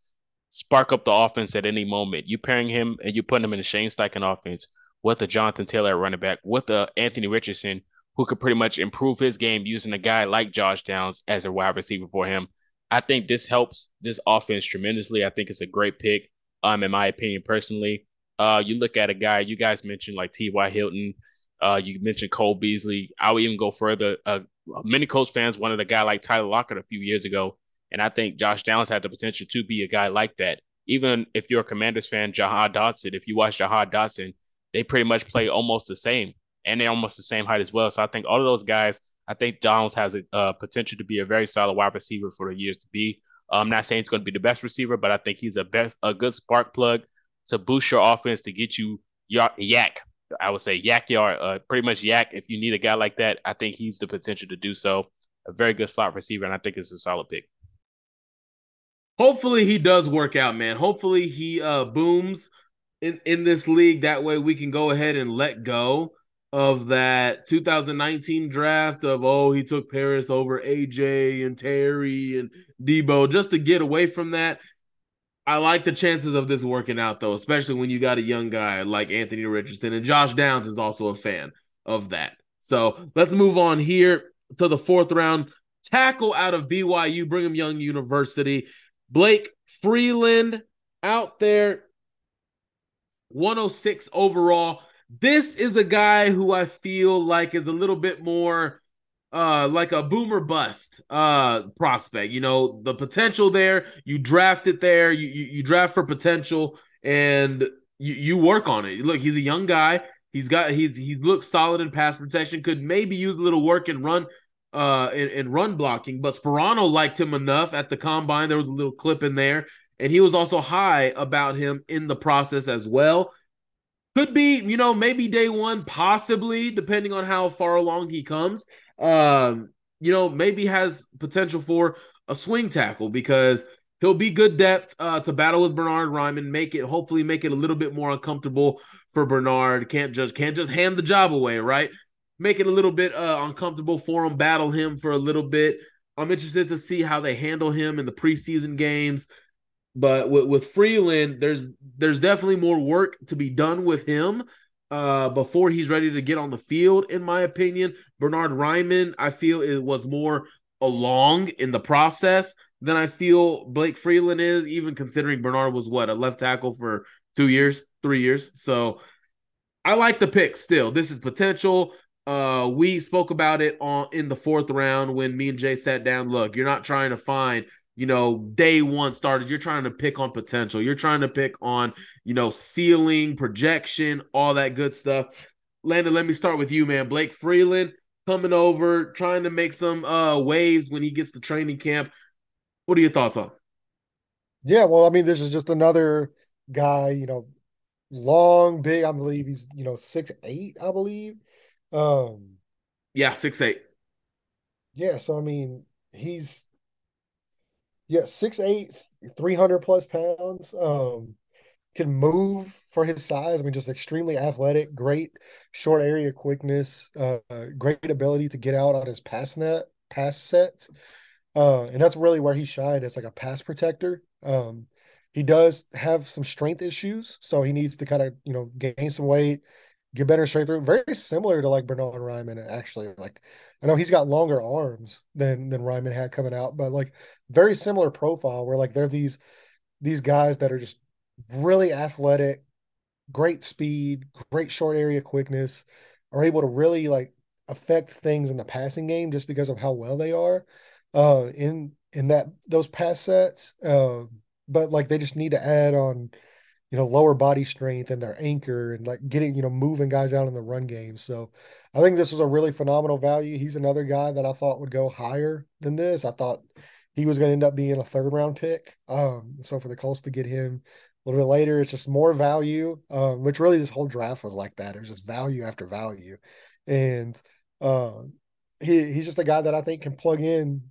spark up the offense at any moment. You pairing him and you putting him in the Shane Steichen offense with a Jonathan Taylor running back, with a Anthony Richardson who could pretty much improve his game using a guy like Josh Downs as a wide receiver for him. I think this helps this offense tremendously. I think it's a great pick, um, in my opinion, personally. Uh, you look at a guy you guys mentioned like T.Y. Hilton, uh, you mentioned Cole Beasley. I would even go further. Uh, many Colts fans wanted a guy like Tyler Lockett a few years ago, and I think Josh Downs had the potential to be a guy like that. Even if you're a Commanders fan, Jahan Dotson, if you watch Jahan Dotson, they pretty much play almost the same and they're almost the same height as well. So I think all of those guys, I think Downs has a uh, potential to be a very solid wide receiver for the years to be. I'm not saying he's going to be the best receiver, but I think he's a best a good spark plug to boost your offense to get you YAC. I would say YAC yard, uh, pretty much YAC. If you need a guy like that, I think he's the potential to do so. A very good slot receiver, and I think it's a solid pick. Hopefully he does work out, man. Hopefully he uh, booms in in this league. That way we can go ahead and let go of that 2019 draft of oh he took Parris over AJ and Terry and Deebo just to get away from that. I like the chances of this working out though, especially when you got a young guy like Anthony Richardson and Josh Downs is also a fan of that. So let's move on here to the fourth round. Tackle out of BYU, Brigham Young University. Blake Freeland out there, 106 overall. This is a guy who I feel like is a little bit more uh like a boomer bust uh prospect. You know, the potential there, you draft it there, you you, you draft for potential and you, you work on it. Look, he's a young guy. He's got he's he looks solid in pass protection, could maybe use a little work and run uh in, in run blocking, but Sparano liked him enough at the combine. There was a little clip in there, and he was also high about him in the process as well. Could be, you know, maybe day one, possibly, depending on how far along he comes. Um, you know, maybe has potential for a swing tackle because he'll be good depth uh, to battle with Bernhard Raimann, make it hopefully make it a little bit more uncomfortable for Bernhard. Can't just can't just hand the job away, right? Make it a little bit uh, uncomfortable for him, battle him for a little bit. I'm interested to see how they handle him in the preseason games. But with, with Freeland, there's there's definitely more work to be done with him uh, before he's ready to get on the field, in my opinion. Bernhard Raimann, I feel it was more along in the process than I feel Blake Freeland is, even considering Bernhard was what a left tackle for two years, three years. So I like the pick still. This is potential. Uh, we spoke about it on in the fourth round when me and Jay sat down. Look, you're not trying to find you know, day one started. You're trying to pick on potential. You're trying to pick on, you know, ceiling, projection, all that good stuff. Landon, let me start with you, man. Blake Freeland coming over, trying to make some uh waves when he gets to training camp. What are your thoughts on? Yeah, well, I mean, this is just another guy, you know, long, big. I believe he's, you know, six eight, I believe. Um yeah, six eight. Yeah, so I mean, he's yeah, six eight, 300 plus pounds. Um, can move for his size. I mean, just extremely athletic, great short area quickness, uh, great ability to get out on his pass net, pass sets. Uh, and that's really where he shined as like a pass protector. Um, he does have some strength issues, so he needs to kind of you know gain some weight, get better straight through. Very similar to like Bernhard Raimann, actually. Like I know he's got longer arms than than Raimann had coming out, but like very similar profile where like they're these these guys that are just really athletic, great speed, great short area quickness, are able to really like affect things in the passing game just because of how well they are uh in in that those pass sets. Uh, but like they just need to add on you know, lower body strength and their anchor and like getting, you know, moving guys out in the run game. So I think this was a really phenomenal value. He's another guy that I thought would go higher than this. I thought he was going to end up being a third round pick. Um, so for the Colts to get him a little bit later, it's just more value, um, which really this whole draft was like that. It was just value after value. And uh, he, he's just a guy that I think can plug in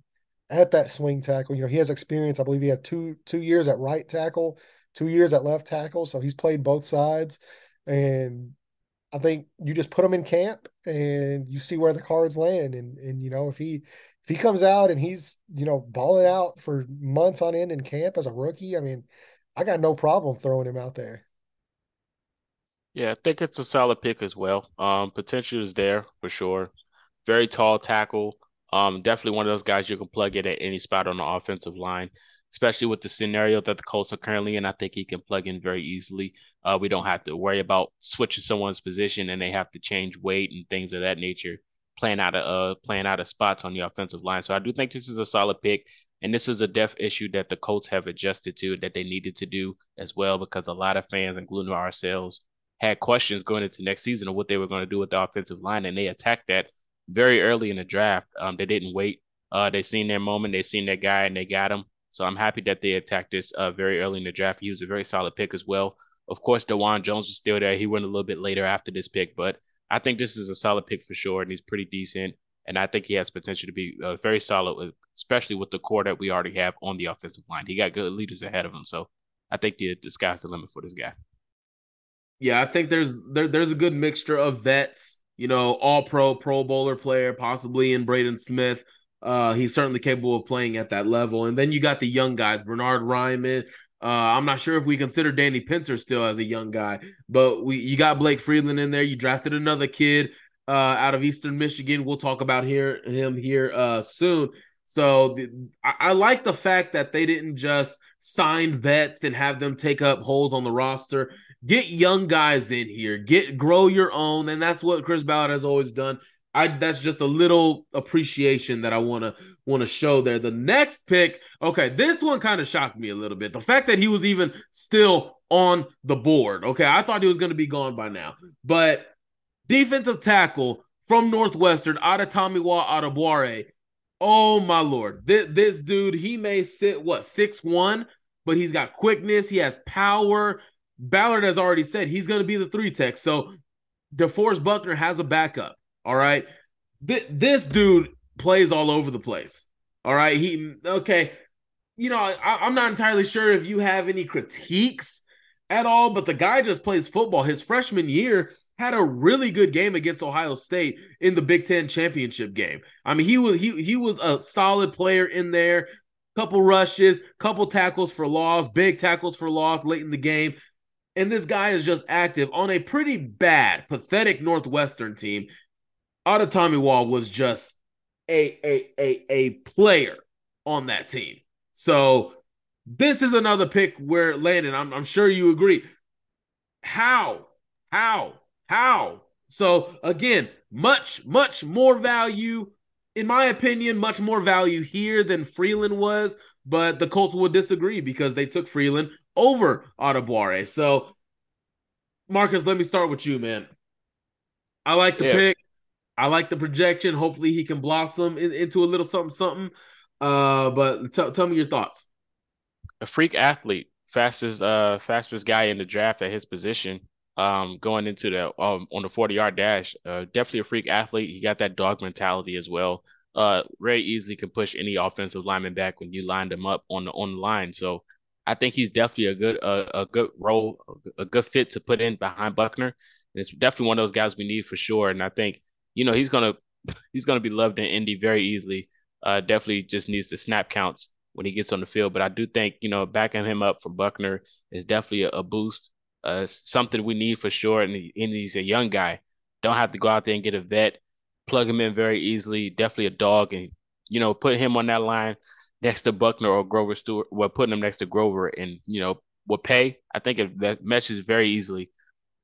at that swing tackle. You know, he has experience. I believe he had two two years at right tackle two years at left tackle, so he's played both sides. And I think you just put him in camp and you see where the cards land. And and you know if he if he comes out and he's you know balling out for months on end in camp as a rookie, I mean, I got no problem throwing him out there. Yeah, I think it's a solid pick as well. Um, potential is there for sure. Very tall tackle. Um, definitely one of those guys you can plug in at any spot on the offensive line especially with the scenario that the Colts are currently in. I think he can plug in very easily. Uh, we don't have to worry about switching someone's position and they have to change weight and things of that nature, playing out of uh playing out of spots on the offensive line. So I do think this is a solid pick. And this is a depth issue that the Colts have adjusted to that they needed to do as well because a lot of fans, including ourselves, had questions going into next season of what they were going to do with the offensive line, and they attacked that very early in the draft. Um, they didn't wait. Uh, they seen their moment, they seen their guy, and they got him. So I'm happy that they attacked this uh, very early in the draft. He was a very solid pick as well. Of course, Dawand Jones was still there. He went a little bit later after this pick, but I think this is a solid pick for sure, and he's pretty decent. And I think he has potential to be uh, very solid, especially with the core that we already have on the offensive line. He got good leaders ahead of him, so I think the, the sky's the limit for this guy. Yeah, I think there's there, there's a good mixture of vets, you know, all pro, pro bowler player, possibly in Braden Smith, uh, he's certainly capable of playing at that level. And then you got the young guys, Bernhard Raimann. Uh, I'm not sure if we consider Danny Pinter still as a young guy, but we you got Blake Freeland in there. You drafted another kid uh, out of Eastern Michigan. We'll talk about here him here uh, soon. So the, I, I, like the fact that they didn't just sign vets and have them take up holes on the roster. Get young guys in here. Get grow your own, and that's what Chris Ballard has always done. I that's just a little appreciation that I want to want to show there. The next pick, okay, this one kind of shocked me a little bit. The fact that he was even still on the board. Okay, I thought he was going to be gone by now. But defensive tackle from Northwestern, Adetomiwa Adebawore. Oh my lord. This, this dude, he may sit what, six one, but he's got quickness, he has power. Ballard has already said he's going to be the three tech. So DeForest Buckner has a backup. All right. Th- this dude plays all over the place. All right. He, okay. You know, I, I'm not entirely sure if you have any critiques at all, but the guy just plays football. His freshman year had a really good game against Ohio State in the Big Ten championship game. I mean, he was he he was a solid player in there. Couple rushes, couple tackles for loss, big tackles for loss late in the game. And this guy is just active on a pretty bad, pathetic Northwestern team. Adetomiwa was just a, a a a player on that team. So this is another pick where Landon, I'm, I'm sure you agree. How? How? How? So again, much, much more value, in my opinion, much more value here than Freeland was. But the Colts would disagree because they took Freeland over Adebawore. So, Marcus, let me start with you, man. I like the yeah. pick. I like the projection. Hopefully, he can blossom in, into a little something, something. Uh, but t- tell me your thoughts. A freak athlete fastest uh fastest guy in the draft at his position. Um, going into the um on the 40 yard dash. Uh, definitely a freak athlete. He got that dog mentality as well. Uh, very easily can push any offensive lineman back when you lined him up on the on the line. So I think he's definitely a good a, a good role, a good fit to put in behind Buckner. And it's definitely one of those guys we need for sure. And I think you know he's gonna he's gonna be loved in Indy very easily. Uh, definitely just needs the snap counts when he gets on the field. But I do think you know backing him up for Buckner is definitely a, a boost. Uh, something we need for sure. And, he's a young guy. Don't have to go out there and get a vet. Plug him in very easily. Definitely a dog, and you know put him on that line next to Buckner or Grover Stewart. Well, putting him next to Grover, and you know will pay. I think it, that meshes very easily.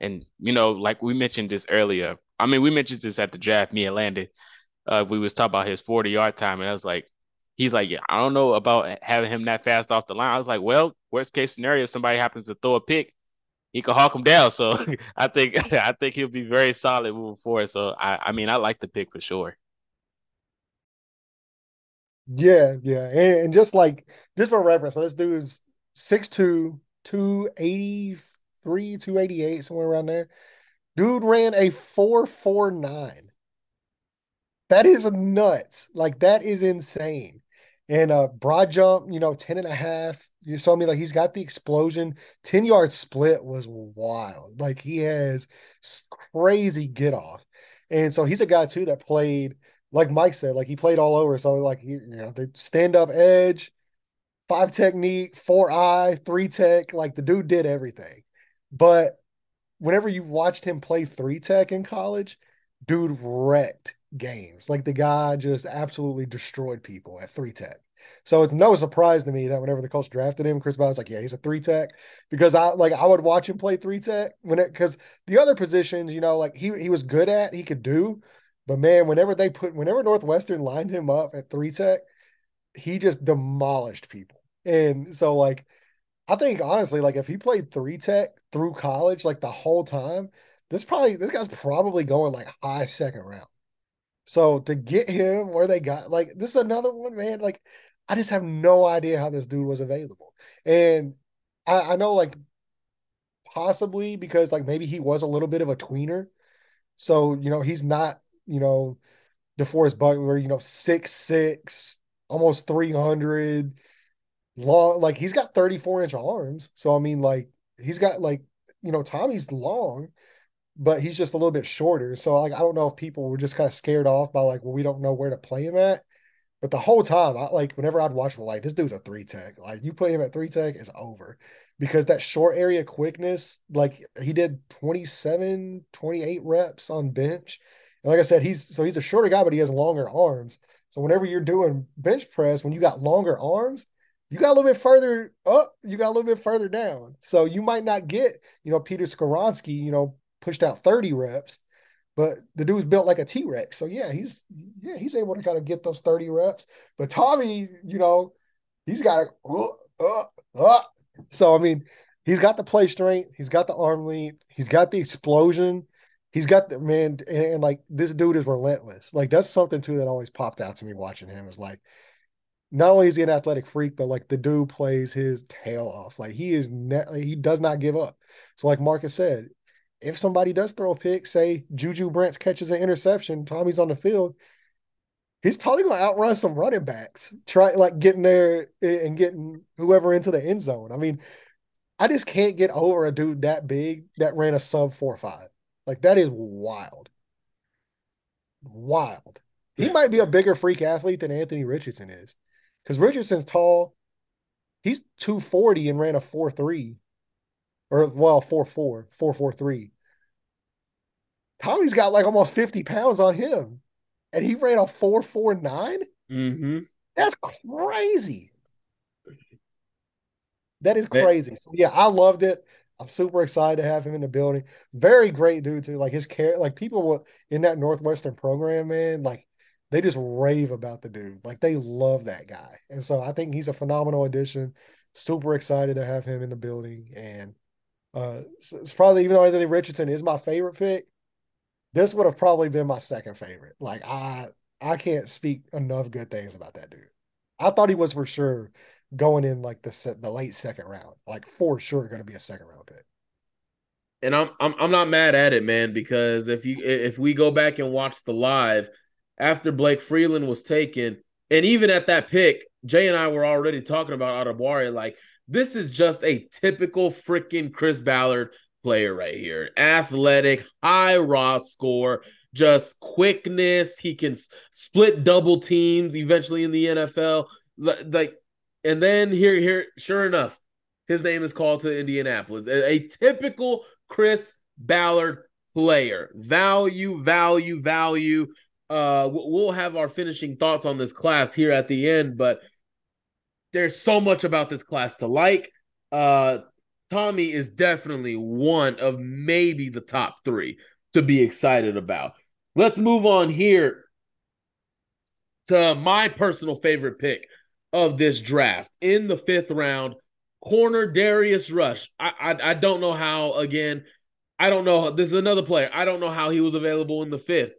And you know, like we mentioned this earlier. I mean, we mentioned this at the draft. Me and Landon, uh, we was talking about his forty yard time, and I was like, he's like, yeah, I don't know about having him that fast off the line. I was like, well, worst case scenario, if somebody happens to throw a pick, he can hawk him down. So (laughs) I think (laughs) I think he'll be very solid moving forward. So I, I mean, I like the pick for sure. Yeah, yeah. And, and just like just for reference, so this dude is 6'2, 283, 288, somewhere around there. Dude ran a 449. That is nuts. Like that is insane. And uh broad jump, you know, 10 and a half. You saw me like he's got the explosion. 10 yard split was wild. Like he has crazy get off. And so he's a guy too that played like Mike said, like he played all over. So like you know, the stand up edge, five technique, four eye, three tech, like the dude did everything. But whenever you watched him play three tech in college, dude wrecked games. Like the guy just absolutely destroyed people at three tech. So it's no surprise to me that whenever the Colts drafted him, Chris was like, yeah, he's a three tech because I like I would watch him play three tech when it because the other positions, you know, like he he was good at, he could do, but man, whenever they put, whenever Northwestern lined him up at three tech, he just demolished people. And so, like, I think honestly, like, if he played three tech through college, like the whole time, this probably, this guy's probably going like high second round. So to get him where they got, like, this is another one, man. Like, I just have no idea how this dude was available. And I, I know, like, possibly because, like, maybe he was a little bit of a tweener. So, you know, he's not you know, DeForest Buckner, you know, six six, almost three hundred, long. Like he's got thirty four inch arms. So I mean, like he's got like you know, Tommy's long, but he's just a little bit shorter. So like I don't know if people were just kind of scared off by like, well, we don't know where to play him at. But the whole time, I like whenever I'd watch him, like this dude's a three tech. Like you put him at three tech, it's over because that short area quickness, like he did 27, 28 reps on bench and like I said, he's so he's a shorter guy, but he has longer arms. So whenever you're doing bench press, when you got longer arms, you got a little bit further up, you got a little bit further down. So you might not get, you know, Peter Skoronski, you know, pushed out 30 reps, but the dude's built like a T-Rex. So yeah, he's yeah, he's able to kind of get those 30 reps. But Tommy, you know, he's got uh, uh, uh. so I mean, he's got the play strength, he's got the arm length, he's got the explosion he's got the man and, and, like this dude is relentless. Like that's something too that always popped out to me watching him is like not only is he an athletic freak, but like the dude plays his tail off. Like he is net he does not give up. So like Marcus said, if somebody does throw a pick, say Juju Brents catches an interception, Tommy's on the field, he's probably going to outrun some running backs, try like getting there and getting whoever into the end zone. I mean, I just can't get over a dude that big that ran a sub four five. Like that is wild. Wild. He might be a bigger freak athlete than Anthony Richardson is. Because Richardson's tall. He's 240 and ran a 4-3. Or well, 4-4, 4-4-3. Tommy's got like almost 50 pounds on him. And he ran a 4-4-9? Mm-hmm. That's crazy. That is crazy. So yeah, I loved it. I'm super excited to have him in the building. Very great dude too. Like his care, like people in that Northwestern program, man, like they just rave about the dude. Like they love that guy. And so I think he's a phenomenal addition. Super excited to have him in the building. And uh it's probably even though Anthony Richardson is my favorite pick, this would have probably been my second favorite. Like I I can't speak enough good things about that dude. I thought he was for sure going in like the the late second round, like for sure going to be a second round pick. And I'm I'm I'm not mad at it, man, because if you if we go back and watch the live after Blake Freeland was taken, and even at that pick, Jay and I were already talking about Adebawore, like this is just a typical freaking Chris Ballard player right here. Athletic, high raw score, just quickness. He can split double teams eventually in the NFL. Like, and then here, here, sure enough, his name is called to Indianapolis. A, a typical Chris Ballard player. Value, value, value. Uh, we'll have our finishing thoughts on this class here at the end, but there's so much about this class to like. Uh, Tommy is definitely one of maybe the top three to be excited about. Let's move on here to my personal favorite pick of this draft in the fifth round. Corner Darius Rush. I, I, I don't know how. Again, I don't know. This is another player. I don't know how he was available in the fifth.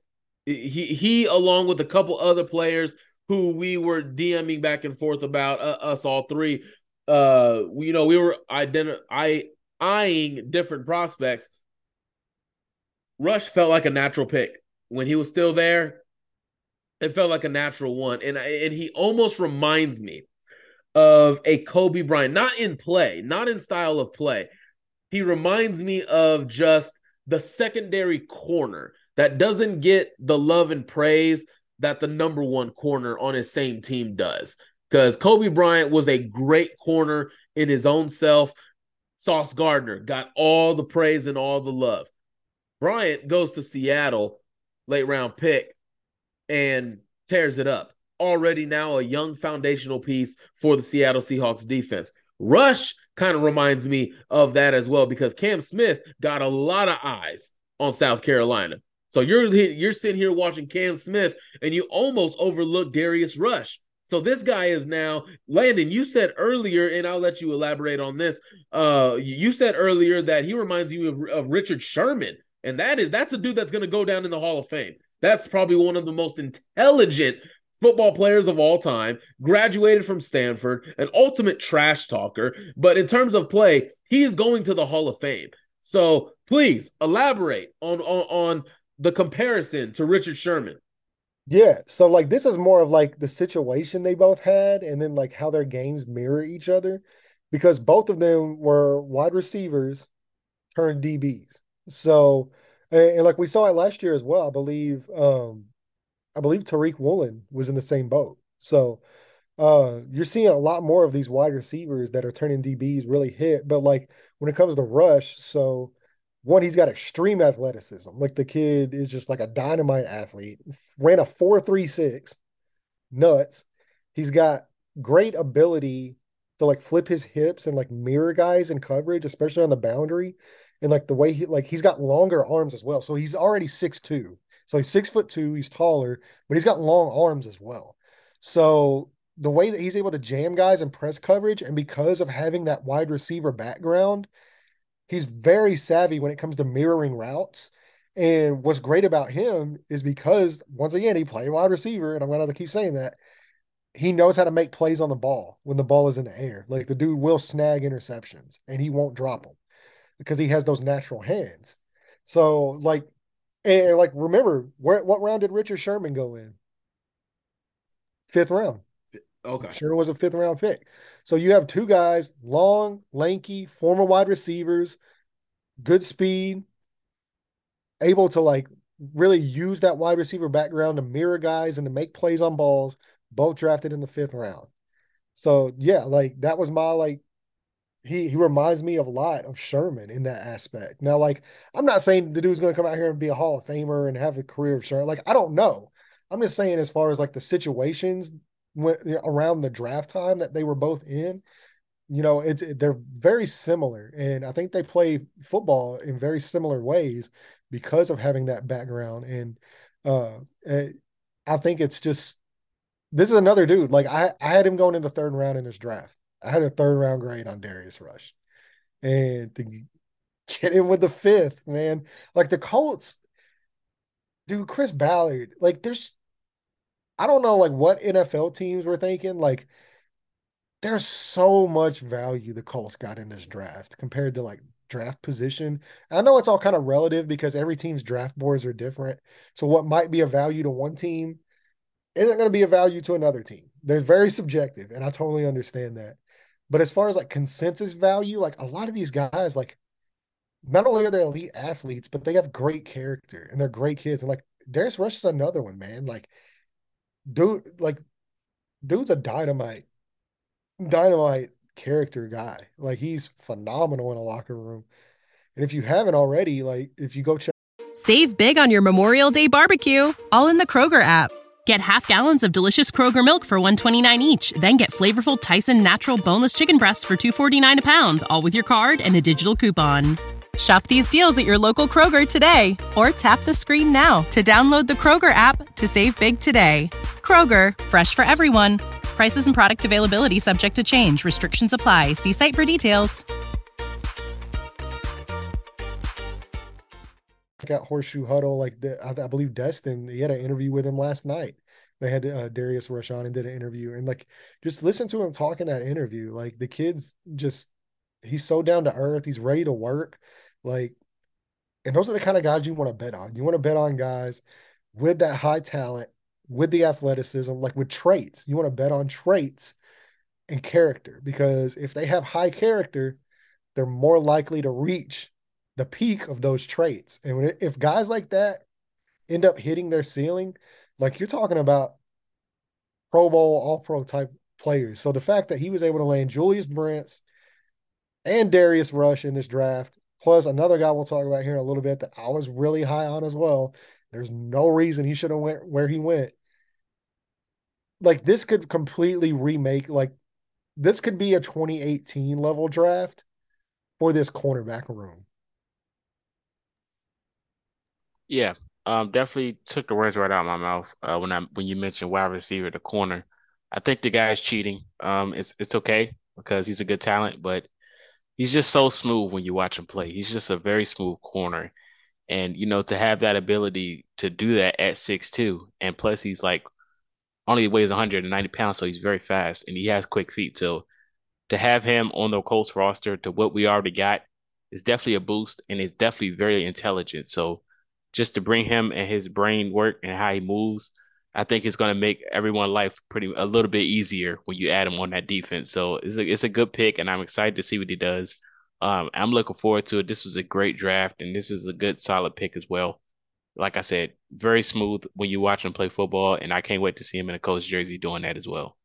He he, along with a couple other players who we were DMing back and forth about, uh, us all three. Uh, you know, we were identi- I eyeing different prospects. Rush felt like a natural pick when he was still there. It felt like a natural one, and and he almost reminds me of a Coby Bryant, not in play, not in style of play. He reminds me of just the secondary corner that doesn't get the love and praise that the number one corner on his same team does. Because Coby Bryant was a great corner in his own self. Sauce Gardner got all the praise and all the love. Bryant goes to Seattle, late round pick, and tears it up. Already now a young foundational piece for the Seattle Seahawks defense. Rush kind of reminds me of that as well because Cam Smith got a lot of eyes on South Carolina. So you're you're sitting here watching Cam Smith and you almost overlook Darius Rush. So this guy is now Landon. You said earlier, and I'll let you elaborate on this. Uh, you said earlier that he reminds you of, of Richard Sherman, and that is that's a dude that's going to go down in the Hall of Fame. That's probably one of the most intelligent football players of all time. Graduated from Stanford, an ultimate trash talker. But in terms of play, he is going to the Hall of Fame. So please elaborate on on, on the comparison to Richard Sherman. Yeah, so like this is more of like the situation they both had and then like how their games mirror each other because both of them were wide receivers turned DBs. So and, and like we saw it last year as well, I believe um I believe Tariq Woolen was in the same boat. So uh you're seeing a lot more of these wide receivers that are turning DBs really hit, but like when it comes to rush, so one, he's got extreme athleticism. Like the kid is just like a dynamite athlete. Ran a four three six, nuts. He's got great ability to like flip his hips and like mirror guys in coverage, especially on the boundary. And like the way he like he's got longer arms as well. So he's already six two. So he's six foot two. He's taller, but he's got long arms as well. So the way that he's able to jam guys and press coverage, and because of having that wide receiver background, he's very savvy when it comes to mirroring routes. And what's great about him is because once again he played wide receiver, and I'm gonna keep saying that he knows how to make plays on the ball when the ball is in the air. Like the dude will snag interceptions and he won't drop them because he has those natural hands. So like, and like remember where what round did Richard Sherman go in? Fifth round. Okay. Sherman was a fifth round pick. So you have two guys, long, lanky, former wide receivers, good speed, able to like really use that wide receiver background to mirror guys and to make plays on balls, both drafted in the fifth round. So yeah, like that was my like he he reminds me of a lot of Sherman in that aspect. Now, like I'm not saying the dude's gonna come out here and be a Hall of Famer and have a career of Sherman. Like I don't know. I'm just saying as far as like the situations around the draft time that they were both in, you know, it's it, they're very similar, and I think they play football in very similar ways because of having that background. And uh, eh, I think it's just this is another dude. Like I, I had him going in the third round in this draft. I had a third round grade on Darius Rush, and to get him with the fifth, man, like the Colts, dude, Chris Ballard, like there's I don't know like what NFL teams were thinking. Like there's so much value the Colts got in this draft compared to like draft position. I know it's all kind of relative because every team's draft boards are different. So what might be a value to one team isn't going to be a value to another team. They're very subjective, and I totally understand that. But as far as like consensus value, like a lot of these guys, like not only are they elite athletes, but they have great character and they're great kids. And like Darius Rush is another one, man. Like, dude, like, dude's a dynamite, dynamite character guy. Like, he's phenomenal in a locker room. And if you haven't already, like, if you go check, Save big on your Memorial Day barbecue, all in the Kroger app. Get half gallons of delicious Kroger milk for 129 each, then get flavorful Tyson natural boneless chicken breasts for 249 a pound, all with your card and a digital coupon. Shop these deals at your local Kroger today or tap the screen now to download the Kroger app to save big today. Kroger, fresh for everyone. Prices and product availability subject to change. Restrictions apply. See site for details. at Horseshoe Huddle, like the, I, I, believe Destin, he had an interview with him last night. They had uh, Darius Rush on and did an interview, and like just listen to him talking that interview. Like the kid's just he's so down to earth. He's ready to work. Like, and those are the kind of guys you want to bet on. You want to bet on guys with that high talent, with the athleticism, like with traits. You want to bet on traits and character because if they have high character, they're more likely to reach the peak of those traits. And if guys like that end up hitting their ceiling, like you're talking about Pro Bowl, All Pro type players. So the fact that he was able to land Julius Brents and Darius Rush in this draft, plus another guy we'll talk about here in a little bit that I was really high on as well. There's no reason he should have went where he went. Like this could completely remake like this could be a 2018 level draft for this cornerback room. Yeah, um, definitely took the words right out of my mouth uh, when I when you mentioned wide receiver, the corner. I think the guy's cheating. Um, it's it's okay because he's a good talent, but he's just so smooth when you watch him play. He's just a very smooth corner, and you know to have that ability to do that at six two, and plus he's like only weighs 190 pounds, so he's very fast and he has quick feet. So to have him on the Colts roster to what we already got is definitely a boost, and it's definitely very intelligent. So just to bring him and his brain work and how he moves, I think it's going to make everyone's life pretty a little bit easier when you add him on that defense. So it's a it's a good pick, and I'm excited to see what he does. Um, I'm looking forward to it. This was a great draft, and this is a good solid pick as well. Like I said, very smooth when you watch him play football, and I can't wait to see him in a Colts jersey doing that as well.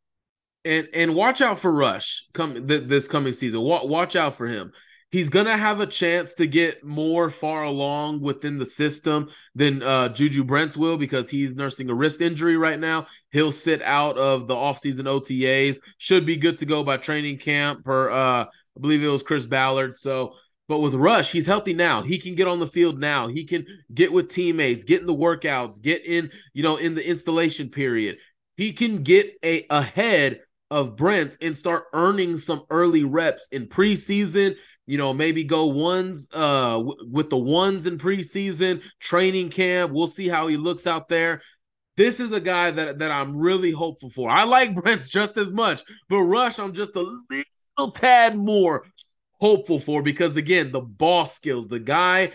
And and watch out for Rush come th- this coming season. watch out for him he's gonna have a chance to get more far along within the system than uh, Juju Brents will because he's nursing a wrist injury right now. He'll sit out of the offseason OTAs. Should be good to go by training camp per uh, I believe it was Chris Ballard. So but with Rush, he's healthy now. He can get on the field now. He can get with teammates, get in the workouts, get in, you know, in the installation period. He can get a ahead of Brent and start earning some early reps in preseason you know, maybe go ones uh w- with the ones in preseason, training camp. We'll see how he looks out there. This is a guy that that I'm really hopeful for. I like (laughs) Brents just as much, but Rush, I'm just a little tad more hopeful for because again, the ball skills, the guy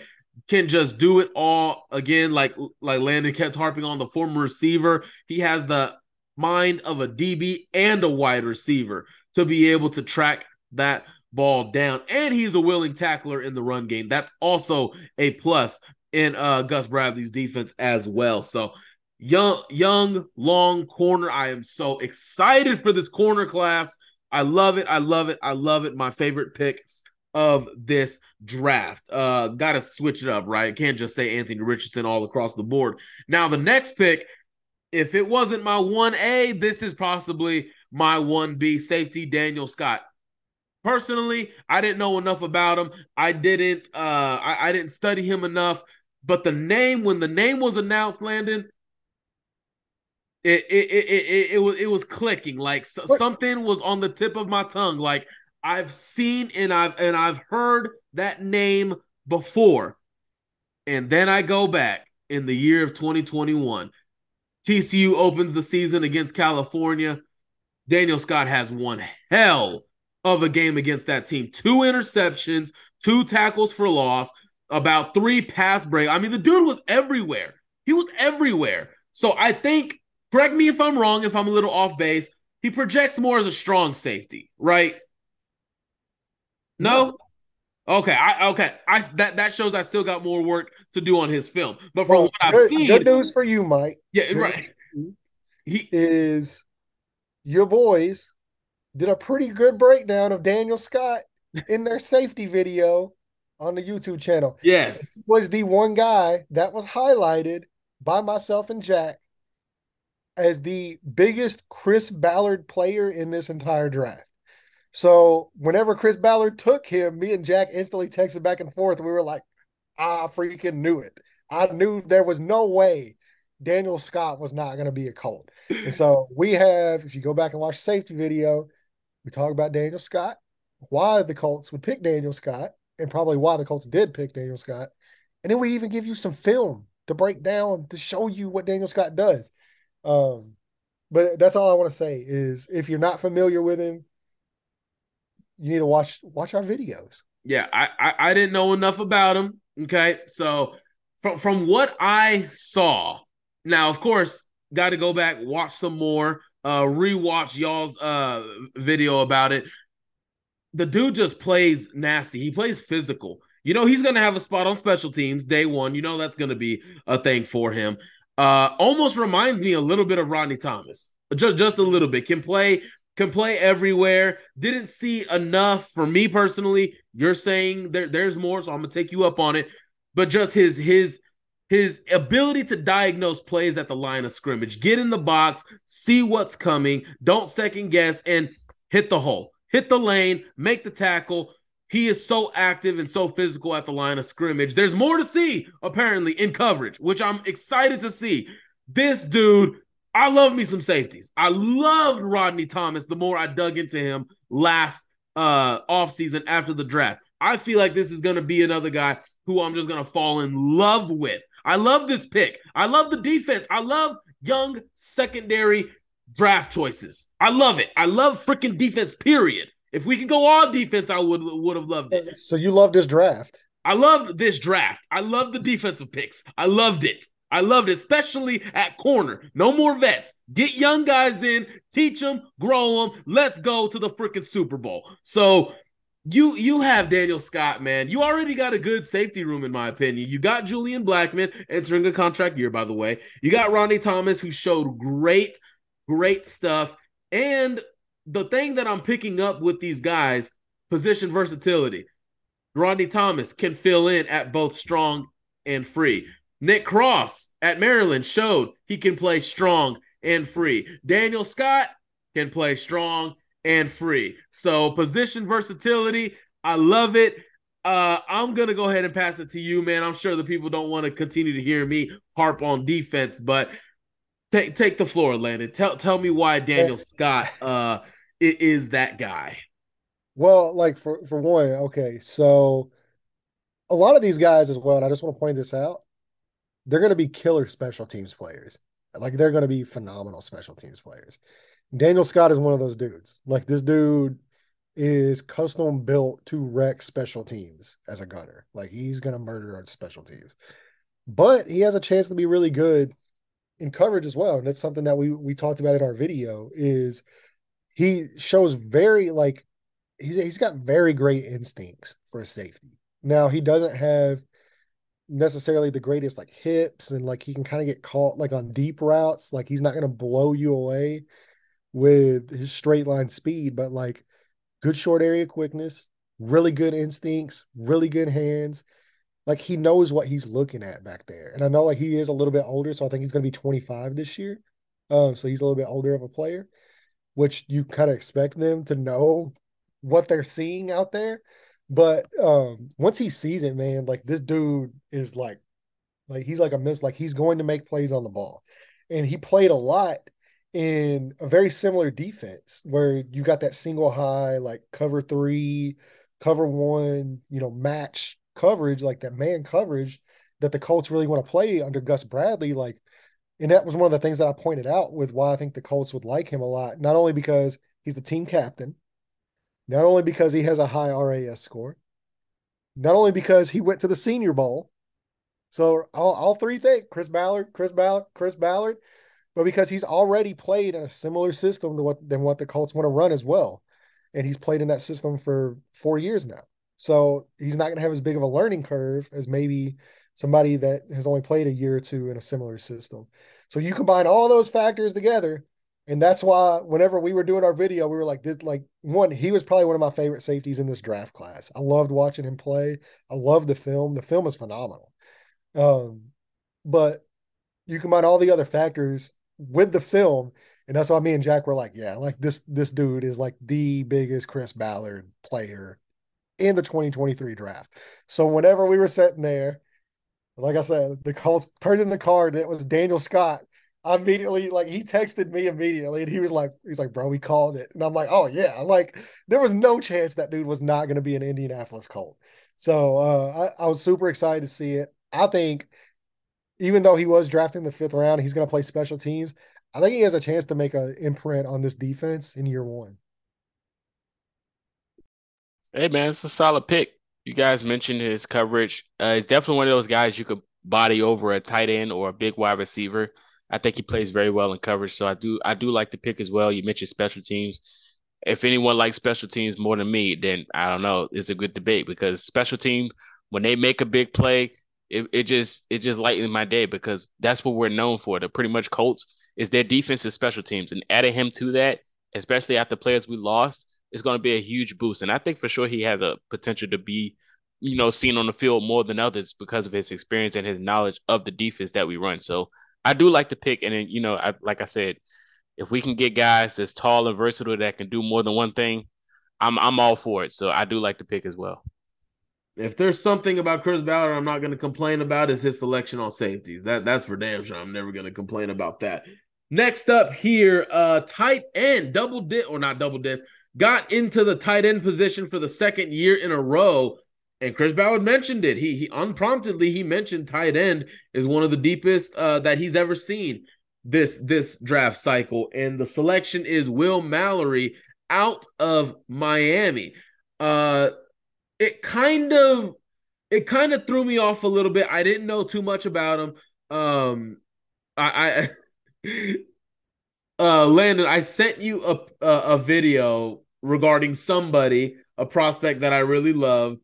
can just do it all again, like like Landon kept harping on the former receiver. He has the mind of a DB and a wide receiver to be able to track that ball down, and he's a willing tackler in the run game. That's also a plus in uh, Gus Bradley's defense as well. So young, young, long corner. I am so excited for this corner class. I love it. I love it. I love it. My favorite pick of this draft. Uh, got to switch it up, right? Can't just say Anthony Richardson all across the board. Now, the next pick, if it wasn't my 1A, this is possibly my 1B safety, Daniel Scott. Personally, I didn't know enough about him. I didn't uh I, I didn't study him enough. But the name, when the name was announced, Landon, it it it it, it was it was clicking. Like so, something was on the tip of my tongue. Like I've seen and I've and I've heard that name before. And then I go back in the year of 2021. TCU opens the season against California Daniel Scott has one hell of a game against that team. Two interceptions, two tackles for loss, about three pass break. I mean, the dude was everywhere. He was everywhere. So I think, correct me if I'm wrong, if I'm a little off base, he projects more as a strong safety, right? No? Okay, I okay. I that that shows I still got more work to do on his film. But from Well, what I've good, seen, good news for you, Mike, yeah, good right. news for you (laughs) He is your boys did a pretty good breakdown of Daniel Scott in their safety video on the YouTube channel. yes. He was the one guy that was highlighted by myself and Jack as the biggest Chris Ballard player in this entire draft. So whenever Chris Ballard took him, me and Jack instantly texted back and forth. We were like, I freaking knew it. I knew there was no way Daniel Scott was not going to be a Colt. And so we have, if you go back and watch safety video, we talk about Daniel Scott, why the Colts would pick Daniel Scott, and probably why the Colts did pick Daniel Scott. And then we even give you some film to break down to show you what Daniel Scott does. Um, but that's all I want to say is if you're not familiar with him, you need to watch watch our videos. Yeah, I, I I didn't know enough about him. Okay, so from from what I saw, now of course, got to go back watch some more, uh, rewatch y'all's uh video about it. The dude just plays nasty. He plays physical. You know he's gonna have a spot on special teams day one. You know that's gonna be a thing for him. Uh, almost reminds me a little bit of Rodney Thomas, just just a little bit. Can play can play everywhere. Didn't see enough for me personally. You're saying there, there's more, so I'm gonna take you up on it. But just his his his ability to diagnose plays at the line of scrimmage, get in the box, see what's coming, don't second guess, and hit the hole, hit the lane, make the tackle. He is so active and so physical at the line of scrimmage. There's more to see, apparently, in coverage, which I'm excited to see. This dude I love me some safeties. I loved Rodney Thomas the more I dug into him last uh offseason after the draft. I feel like this is going to be another guy who I'm just going to fall in love with. I love this pick. I love the defense. I love young secondary draft choices. I love it. I love freaking defense period. If we could go all defense, I would would have loved it. So you love this draft. I loved this draft. I loved the defensive picks. I loved it. I loved it, especially at corner. No more vets. Get young guys in, teach them, grow them. Let's go to the freaking Super Bowl. So you you have Daniel Scott, man. You already got a good safety room, in my opinion. You got Julian Blackmon entering a contract year, by the way. You got Rodney Thomas, who showed great, great stuff. And the thing that I'm picking up with these guys, position versatility. Rodney Thomas can fill in at both strong and free. Nick Cross at Maryland showed he can play strong and free. Daniel Scott can play strong and free. So position versatility, I love it. Uh, I'm gonna go ahead and pass it to you, man. I'm sure the people don't want to continue to hear me harp on defense, but take take the floor, Landon. Tell tell me why Daniel Scott (laughs) uh is that guy. Well, like for for one, okay, so a lot of these guys as well, and I just want to point this out, they're going to be killer special teams players. Like they're going to be phenomenal special teams players. Daniel Scott is one of those dudes. Like this dude is custom built to wreck special teams as a gunner. Like he's going to murder our special teams. But he has a chance to be really good in coverage as well. And that's something that we we talked about in our video is he shows very like he's he's got very great instincts for a safety. Now he doesn't have necessarily the greatest like hips and like he can kind of get caught like on deep routes. Like he's not gonna blow you away with his straight line speed, but like good short area quickness, really good instincts, really good hands. Like he knows what he's looking at back there. And I know like he is a little bit older, so I think he's gonna be 25 this year. Um, so he's a little bit older of a player, which you kind of expect them to know what they're seeing out there. But um, once he sees it, man, like this dude is like, like he's like a miss, like he's going to make plays on the ball, and he played a lot in a very similar defense where you got that single high, like cover three, cover one, you know, match coverage, like that man coverage that the Colts really want to play under Gus Bradley. Like And that was one of the things that I pointed out with why I think the Colts would like him a lot. Not only because he's the team captain, not only because he has a high RAS score, not only because he went to the Senior Bowl. So all, all three things Chris Ballard, Chris Ballard, Chris Ballard, but because he's already played in a similar system to what than what the Colts want to run as well. And he's played in that system for four years now. So he's not going to have as big of a learning curve as maybe somebody that has only played a year or two in a similar system. So you combine all those factors together, and that's why whenever we were doing our video, we were like, this, like one, he was probably one of my favorite safeties in this draft class. I loved watching him play. I love the film. The film is phenomenal. Um, but you combine all the other factors with the film, and that's why me and Jack were like, yeah, like this this dude is like the biggest Chris Ballard player in the 2023 draft. So whenever we were sitting there like I said, the Colts turned in the card it was Daniel Scott. I immediately like he texted me immediately and he was like, he's like, bro, we called it. And I'm like, oh yeah. Like there was no chance that dude was not going to be an Indianapolis Colt. So uh, I, I was super excited to see it. I think even though he was drafted in the fifth round, he's going to play special teams. I think he has a chance to make an imprint on this defense in year one. Hey man, it's a solid pick you guys mentioned his coverage. Uh, he's definitely one of those guys you could body over a tight end or a big wide receiver. I think he plays very well in coverage, so I do I do like the pick as well. You mentioned special teams. If anyone likes special teams more than me, then I don't know. It's a good debate because special team when they make a big play, it, it just it just lightens my day because that's what we're known for. The pretty much Colts is their defense and special teams, and adding him to that, especially after players we lost, is going to be a huge boost. And I think for sure he has a potential to be, you know, seen on the field more than others because of his experience and his knowledge of the defense that we run. So I do like to pick. And then, you know, I, like I said, if we can get guys that's tall and versatile that can do more than one thing, I'm I'm all for it. So I do like to pick as well. If there's something about Chris Ballard I'm not going to complain about is his selection on safeties. That that's for damn sure. I'm never going to complain about that. Next up here, uh tight end, double dip or not double dip, got into the tight end position for the second year in a row. And Chris Ballard mentioned it. He he unpromptedly he mentioned tight end is one of the deepest uh, that he's ever seen this this draft cycle. And the selection is Will Mallory out of Miami. Uh it kind of it kind of threw me off a little bit. I didn't know too much about him. Um I, I (laughs) uh Landon, I sent you a a, a video regarding somebody, a prospect that I really love,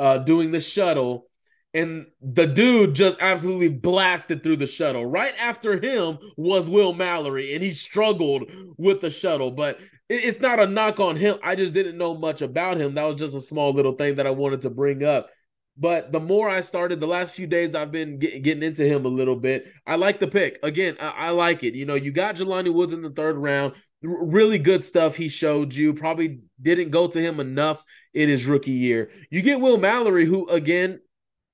uh, doing the shuttle. And the dude just absolutely blasted through the shuttle. Right after him was Will Mallory, and he struggled with the shuttle. But it's not a knock on him. I just didn't know much about him. That was just a small little thing that I wanted to bring up. But the more I started, the last few days I've been get, getting into him a little bit. I like the pick. Again, I, I like it. You know, you got Jelani Woods in the third round. R- really good stuff he showed you. Probably didn't go to him enough in his rookie year. You get Will Mallory, who again,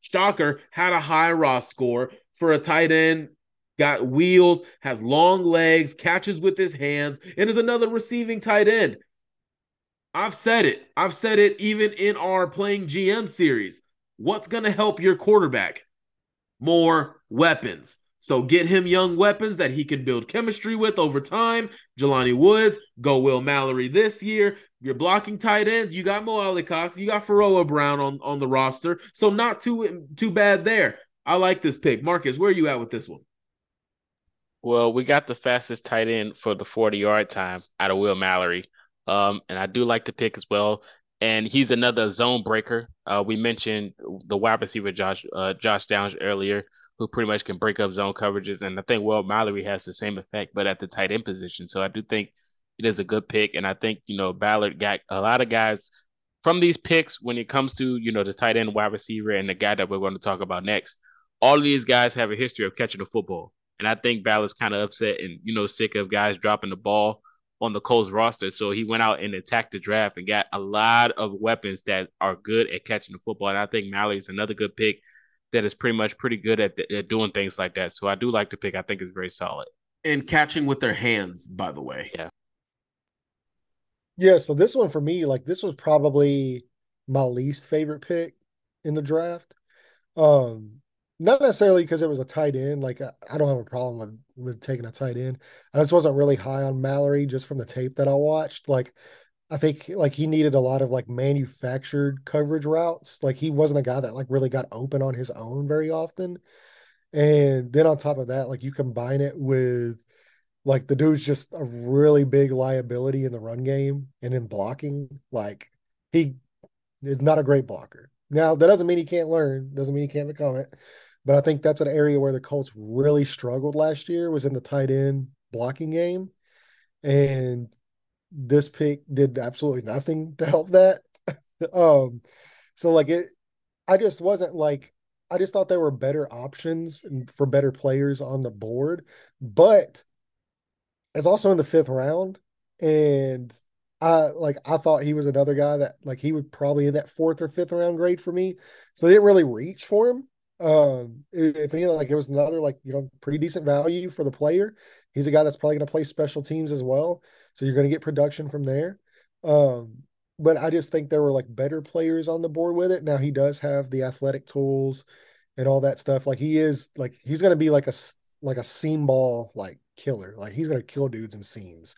shocker, had a high RAS score for a tight end. Got wheels, has long legs, catches with his hands, and is another receiving tight end. I've said it. I've said it even in our playing GM series. What's going to help your quarterback? More weapons. So get him young weapons that he can build chemistry with over time. Jelani Woods, go Will Mallory this year. You're blocking tight ends. You got Mo Alie-Cox. You got Pharaoh Brown on, on the roster. So not too too bad there. I like this pick. Marcus, where are you at with this one? Well, we got the fastest tight end for the 40 yard time out of Will Mallory. Um, and I do like the pick as well and he's another zone breaker. Uh, we mentioned the wide receiver Josh uh, Josh Downs earlier, who pretty much can break up zone coverages, and I think Will Mallory has the same effect, but at the tight end position. So I do think it is a good pick, and I think you know Ballard got a lot of guys from these picks when it comes to you know the tight end wide receiver and the guy that we're going to talk about next. All of these guys have a history of catching the football, and I think Ballard's kind of upset and you know sick of guys dropping the ball on the Colts roster. So he went out and attacked the draft and got a lot of weapons that are good at catching the football. And I think Mallory is another good pick that is pretty much pretty good at, at doing things like that. So I do like the pick. I think it's very solid. And catching with their hands, by the way. Yeah. Yeah. So this one for me, like this was probably my least favorite pick in the draft. Um, not necessarily because it was a tight end. Like I don't have a problem with with taking a tight end. I just wasn't really high on Mallory just from the tape that I watched. Like I think like he needed a lot of like manufactured coverage routes. Like he wasn't a guy that like really got open on his own very often. And then on top of that, like you combine it with like the dude's just a really big liability in the run game and in blocking. Like he is not a great blocker. Now that doesn't mean he can't learn, doesn't mean he can't become it. But I think that's an area where the Colts really struggled last year was in the tight end blocking game. And this pick did absolutely nothing to help that. (laughs) um so like it I just wasn't like I just thought there were better options and for better players on the board, but it's also in the fifth round, and I like I thought he was another guy that like he would probably in that fourth or fifth round grade for me, so they didn't really reach for him. Um, if anything, like it was another like you know pretty decent value for the player. He's a guy that's probably going to play special teams as well, so you're going to get production from there. Um, but I just think there were like better players on the board with it. Now he does have the athletic tools and all that stuff. Like he is like he's going to be like a like a seam ball like killer. Like he's going to kill dudes in seams,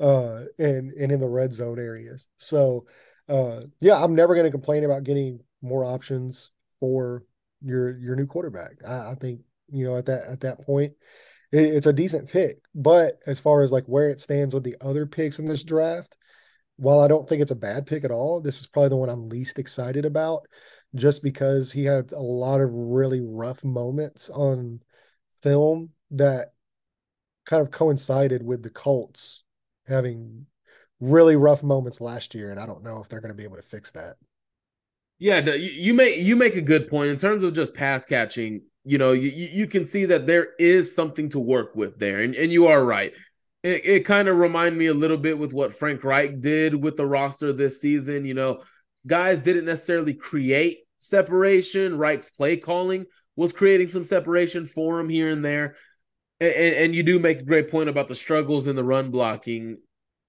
uh, and and in the red zone areas. So, uh, yeah, I'm never going to complain about getting more options for your your new quarterback. I, I think you know at that at that point it's a decent pick. But as far as like where it stands with the other picks in this mm-hmm. draft, while I don't think it's a bad pick at all, this is probably the one I'm least excited about just because he had a lot of really rough moments on film that kind of coincided with the Colts having really rough moments last year, and I don't know if they're going to be able to fix that. Yeah, you make you make a good point in terms of just pass catching. You know, you you can see that there is something to work with there, and and you are right. It, it kind of reminded me a little bit with what Frank Reich did with the roster this season. You know, guys didn't necessarily create separation. Reich's play calling was creating some separation for him here and there. And, and, you do make a great point about the struggles in the run blocking.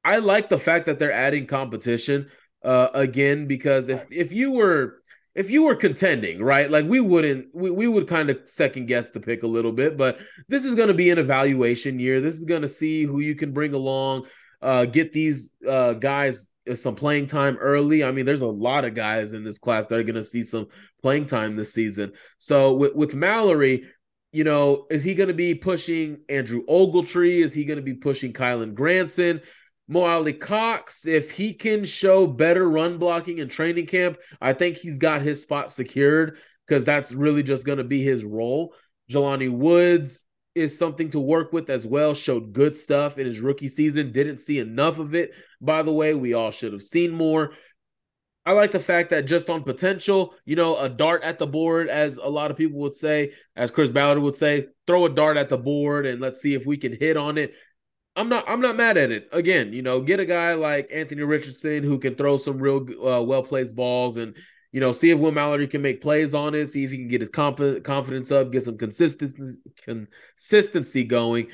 I like the fact that they're adding competition uh, again because if if you were if you were contending, right, like we wouldn't we, we would kind of second guess the pick a little bit, but this is going to be an evaluation year. This is going to see who you can bring along, uh, get these uh, guys some playing time early. I mean, there's a lot of guys in this class that are going to see some playing time this season. So with with Mallory, you know, is he going to be pushing Andrew Ogletree? Is he going to be pushing Kylen Granson? Mo Alie-Cox, if he can show better run blocking in training camp, I think he's got his spot secured because that's really just going to be his role. Jelani Woods is something to work with as well. Showed good stuff in his rookie season. Didn't see enough of it, by the way. We all should have seen more. I like the fact that just on potential, you know, a dart at the board, as a lot of people would say, as Chris Ballard would say, throw a dart at the board and let's see if we can hit on it. I'm not I'm not mad at it. Again, you know, get a guy like Anthony Richardson who can throw some real uh, well placed balls and you know, see if Will Mallory can make plays on it, see if he can get his confidence up, get some consistency consistency going.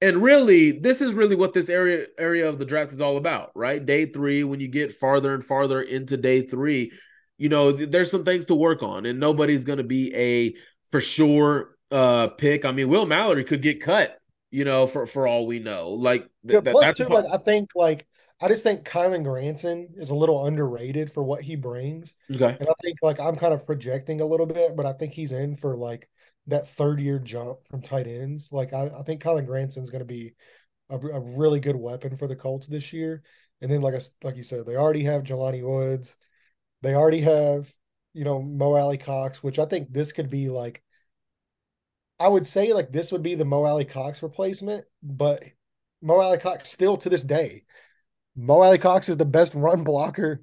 And really this is really what this area area of the draft is all about right? Day three when you get farther and farther into day three you know there's some things to work on and nobody's going to be a for sure uh pick. I mean will mallory could get cut you know for for all we know like th- yeah, plus too, like i think like i just think kylen granson is a little underrated for what he brings okay and i think like i'm kind of projecting a little bit but i think he's in for like that third year jump from tight ends. Like I, I think Kylen Granson's going to be a, a, really good weapon for the Colts this year. And then, like I, like you said, they already have Jelani Woods. They already have, you know, Mo Alie-Cox, which I think this could be like. I would say like this would be the Mo Alie-Cox replacement, but Mo Alie-Cox still to this day, Mo Alie-Cox is the best run blocker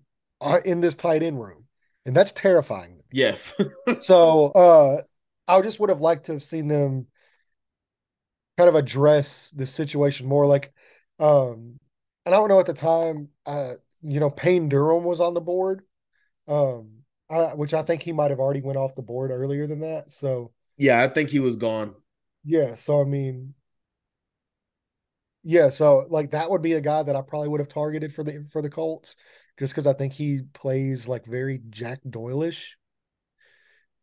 in this tight end room, and that's terrifying. Yes. (laughs) so uh I just would have liked to have seen them kind of address the situation more. Like, um, and I don't know at the time, uh, you know, Payne Durham was on the board, um, I, which I think he might have already went off the board earlier than that. So yeah, I think he was gone. Yeah, so I mean, yeah, so like that would be a guy that I probably would have targeted for the for the Colts, just because I think he plays like very Jack Doyleish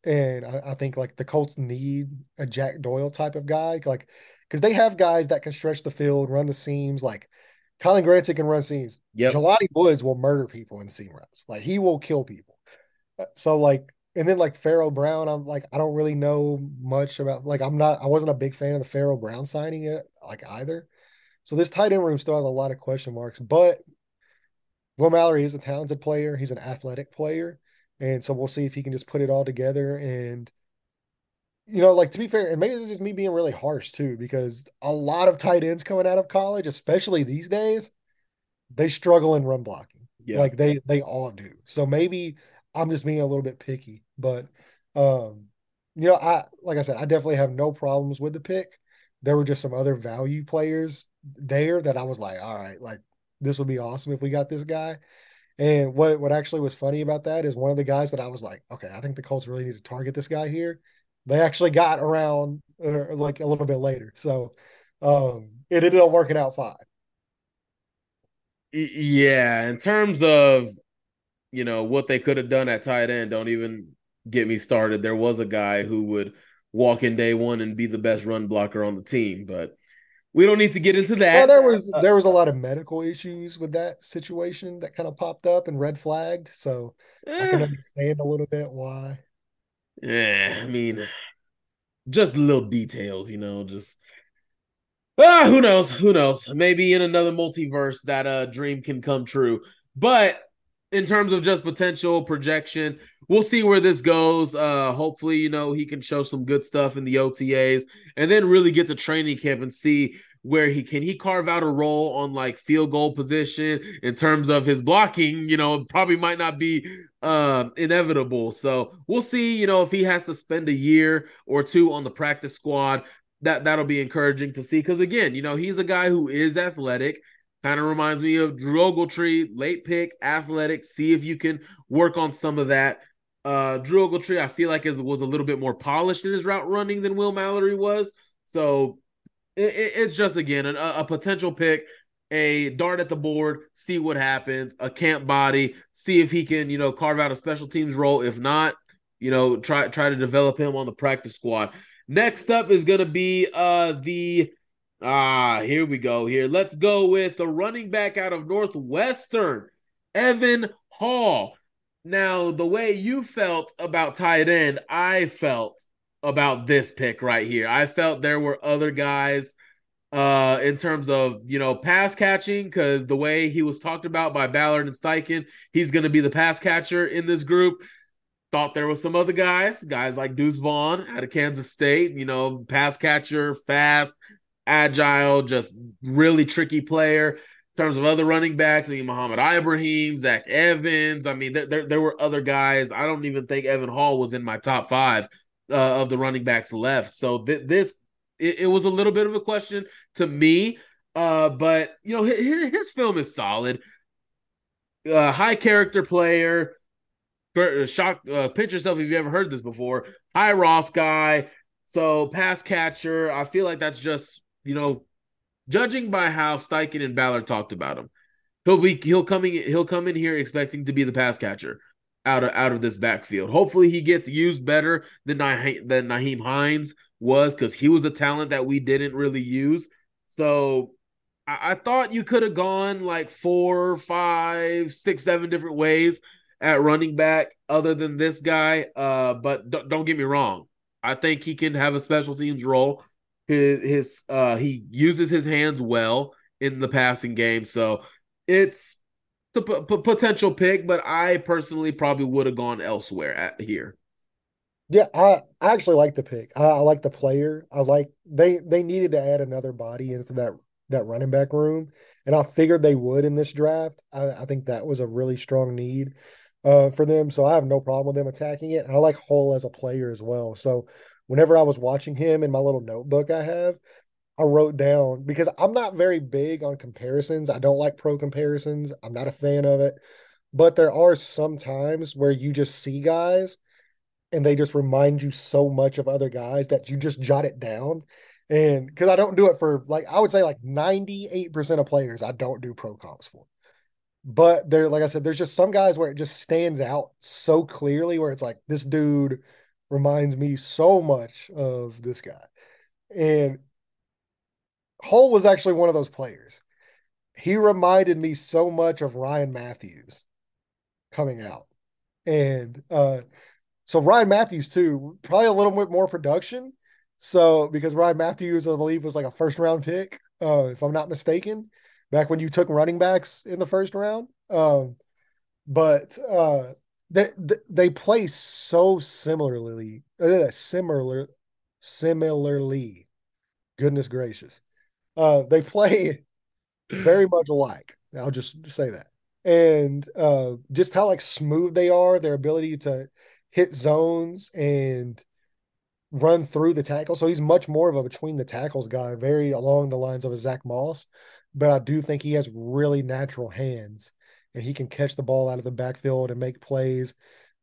And I, I think like the Colts need a Jack Doyle type of guy, like because they have guys that can stretch the field, run the seams. Like Kylen Granson can run seams. Yeah, Jelani Woods will murder people in seam routes. Like he will kill people. Uh, So like, and then like Pharaoh Brown, I'm like I don't really know much about. Like I'm not. I wasn't a big fan of the Pharaoh Brown signing it like either. So this tight end room still has a lot of question marks, but Will Mallory is a talented player. He's an athletic player. And so we'll see if he can just put it all together. And, you know, like to be fair, and maybe this is just me being really harsh too, because a lot of tight ends coming out of college, especially these days, they struggle in run blocking. Yeah. Like they they all do. So maybe I'm just being a little bit picky. But um, you know, I like I said, I definitely have no problems with the pick. There were just some other value players there that I was like, all right, like this would be awesome if we got this guy. And what what actually was funny about that is one of the guys that I was like, okay, I think the Colts really need to target this guy here. They actually got around uh, like a little bit later, so um, it ended up working out fine. Yeah, in terms of you know what they could have done at tight end, don't even get me started. There was a guy who would walk in day one and be the best run blocker on the team, but we don't need to get into that. Well, there was there was a lot of medical issues with that situation that kind of popped up and red flagged, so I can Eh, understand a little bit why. yeah, I mean, just little details, you know, just ah, who knows? Who knows? Maybe in another multiverse that uh dream can come true. But in terms of just potential projection, we'll see where this goes. Uh hopefully, you know, he can show some good stuff in the OTAs and then really get to training camp and see where he can he carve out a role on like field goal position in terms of his blocking, you know, probably might not be uh, inevitable. So we'll see, you know, if he has to spend a year or two on the practice squad, that that'll be encouraging to see. Because again, you know, he's a guy who is athletic. Kind of reminds me of Drew Ogletree, late pick, athletic. See if you can work on some of that. Uh, Drew Ogletree, I feel like is was a little bit more polished in his route running than Will Mallory was. So it, it, it's just again a, a potential pick a dart at the board, see what happens, a camp body, see if he can, you know, carve out a special teams role. If not, you know, try try to develop him on the practice squad. Next up is gonna be uh the ah, here we go. Here, let's go with the running back out of Northwestern, Evan Hull. Now, the way you felt about tight end, I felt about this pick right here. I felt there were other guys uh in terms of you know pass catching because the way he was talked about by Ballard and Steichen, he's going to be the pass catcher in this group. Thought there was some other guys, guys like Deuce Vaughn out of Kansas State, you know, pass catcher, fast, agile, just really tricky player. In terms of other running backs, I mean, Mohamed Ibrahim, Zach Evans. I mean, there, there, there were other guys. I don't even think Evan Hull was in my top five uh, of the running backs left. So th- this it, it, was a little bit of a question to me. Uh, but you know, his, his film is solid. Uh, high character player. Shock, uh, pinch yourself if you've ever heard this before. High RAS guy. So pass catcher. I feel like that's just you know, judging by how Steichen and Ballard talked about him, he'll be he'll coming he'll come in here expecting to be the pass catcher out of out of this backfield. Hopefully, he gets used better than Nyheim, than Nyheim Hines was because he was a talent that we didn't really use. So I, I thought you could have gone like four, five, six, seven different ways at running back other than this guy. Uh, but d- don't get me wrong. I think he can have a special teams role. His, his uh, he uses his hands well in the passing game, so it's it's potential pick. But I personally probably would have gone elsewhere at here. Yeah, I, I actually like the pick. I, I like the player. I like they they needed to add another body into that that running back room, and I figured they would in this draft. I, I think that was a really strong need uh, for them. So I have no problem with them attacking it. And I like Hull as a player as well. So whenever I was watching him in my little notebook I have, I wrote down because I'm not very big on comparisons. I don't like pro comparisons. I'm not a fan of it. But there are some times where you just see guys and they just remind you so much of other guys that you just jot it down. And because I don't do it for like, I would say like 98% of players, I don't do pro comps for. But there, like I said, there's just some guys where it just stands out so clearly where it's like this dude reminds me so much of this guy. And Hull was actually one of those players. He reminded me so much of Ryan Mathews coming out. And uh, so Ryan Mathews, too, probably a little bit more production. So because Ryan Mathews, I believe, was like a first round pick, uh, if I'm not mistaken, back when you took running backs in the first round. Um, but uh, they they play so similarly, uh, similar, similarly. Goodness gracious, uh, they play very much alike. I'll just say that, and uh, just how like smooth they are, their ability to hit zones and run through the tackle. So he's much more of a between the tackles guy, very along the lines of a Zach Moss. But I do think he has really natural hands and he can catch the ball out of the backfield and make plays.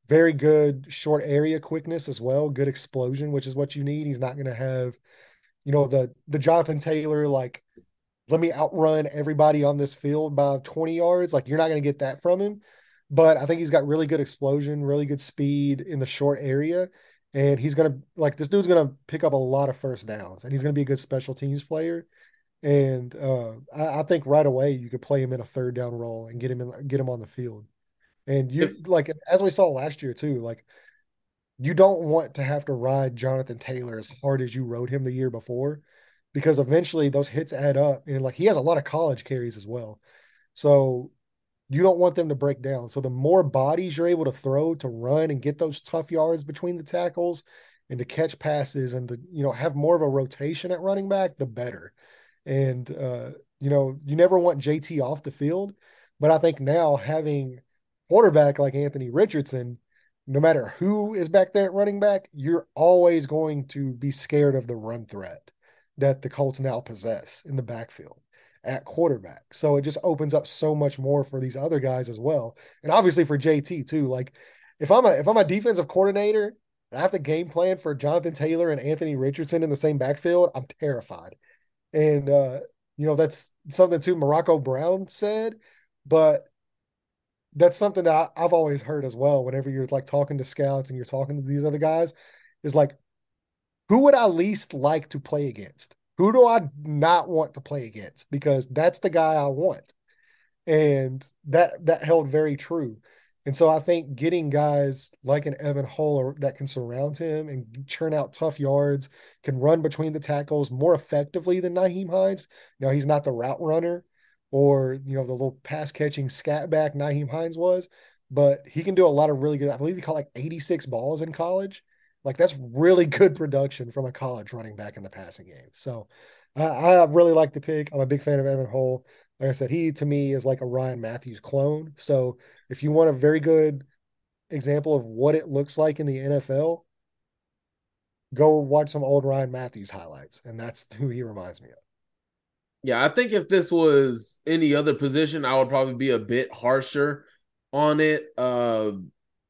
Very good short area quickness as well, good explosion, which is what you need. He's not going to have, you know, the the Jonathan Taylor like let me outrun everybody on this field by 20 yards. Like you're not going to get that from him. But I think he's got really good explosion, really good speed in the short area. And he's gonna like this dude's gonna pick up a lot of first downs and he's gonna be a good special teams player. And uh, I, I, think right away you could play him in a third down role and get him in, get him on the field. And you like as we saw last year too, like you don't want to have to ride Jonathan Taylor as hard as you rode him the year before, because eventually those hits add up. And like he has a lot of college carries as well. So you don't want them to break down. So the more bodies you're able to throw to run and get those tough yards between the tackles and to catch passes and to, you know, have more of a rotation at running back, the better. And, uh, you know, you never want JT off the field. But I think now having quarterback like Anthony Richardson, no matter who is back there at running back, you're always going to be scared of the run threat that the Colts now possess in the backfield at quarterback. So it just opens up so much more for these other guys as well. And obviously for JT too. Like if I'm a if I'm a defensive coordinator, I have to game plan for Jonathan Taylor and Anthony Richardson in the same backfield, I'm terrified. And uh, you know, that's something too Morocco Brown said, but that's something that I, I've always heard as well. Whenever you're like talking to scouts and you're talking to these other guys, is like, who would I least like to play against? Who do I not want to play against? Because that's the guy I want. And that that held very true. And so I think getting guys like an Evan Hull that can surround him and churn out tough yards, can run between the tackles more effectively than Nyheim Hines. Now he's not the route runner or you know the little pass catching scat back Nyheim Hines was, but he can do a lot of really good. I believe he caught like 86 balls in college. Like that's really good production from a college running back in the passing game. So I, I really like the pick. I'm a big fan of Evan Hull. Like I said, he to me is like a Ryan Mathews clone. So if you want a very good example of what it looks like in the NFL, go watch some old Ryan Mathews highlights, and that's who he reminds me of. Yeah, I think if this was any other position, I would probably be a bit harsher on it. Uh,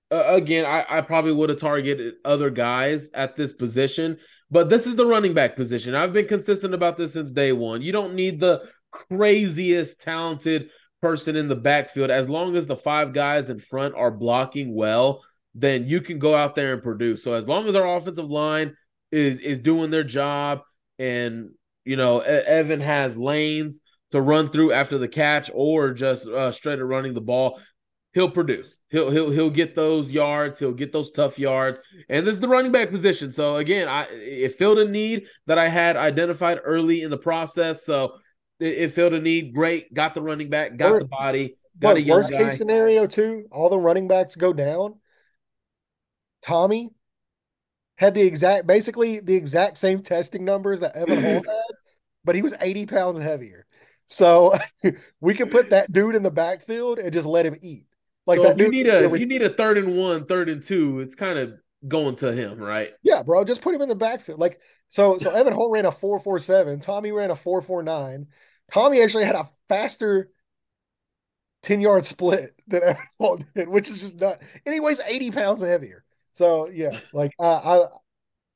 again, I, I probably would have targeted other guys at this position, but this is the running back position. I've been consistent about this since day one. You don't need the craziest talented person in the backfield. As long as the five guys in front are blocking well, then you can go out there and produce. So as long as our offensive line is is doing their job and you know Evan has lanes to run through after the catch or just uh, straight at running the ball, he'll produce. He'll he'll he'll get those yards. He'll get those tough yards. And this is the running back position. So again, I it filled a need that I had identified early in the process. So it, it filled a need. Great. Got the running back. Got or, the body. Got a worst guy. case scenario too. All the running backs go down. Tommy had the exact, basically the exact same testing numbers that Evan Hull had, but he was 80 pounds heavier. So (laughs) we can put that dude in the backfield and just let him eat. Like so that if you need a if you need a third and one, third and two, it's kind of going to him, right? Yeah, bro. Just put him in the backfield. Like so so Evan Hull ran a 447, Tommy ran a 449. Tommy actually had a faster 10 yard split than (laughs) Evan Hull did, which is just not anyways 80 pounds heavier. So yeah, like uh,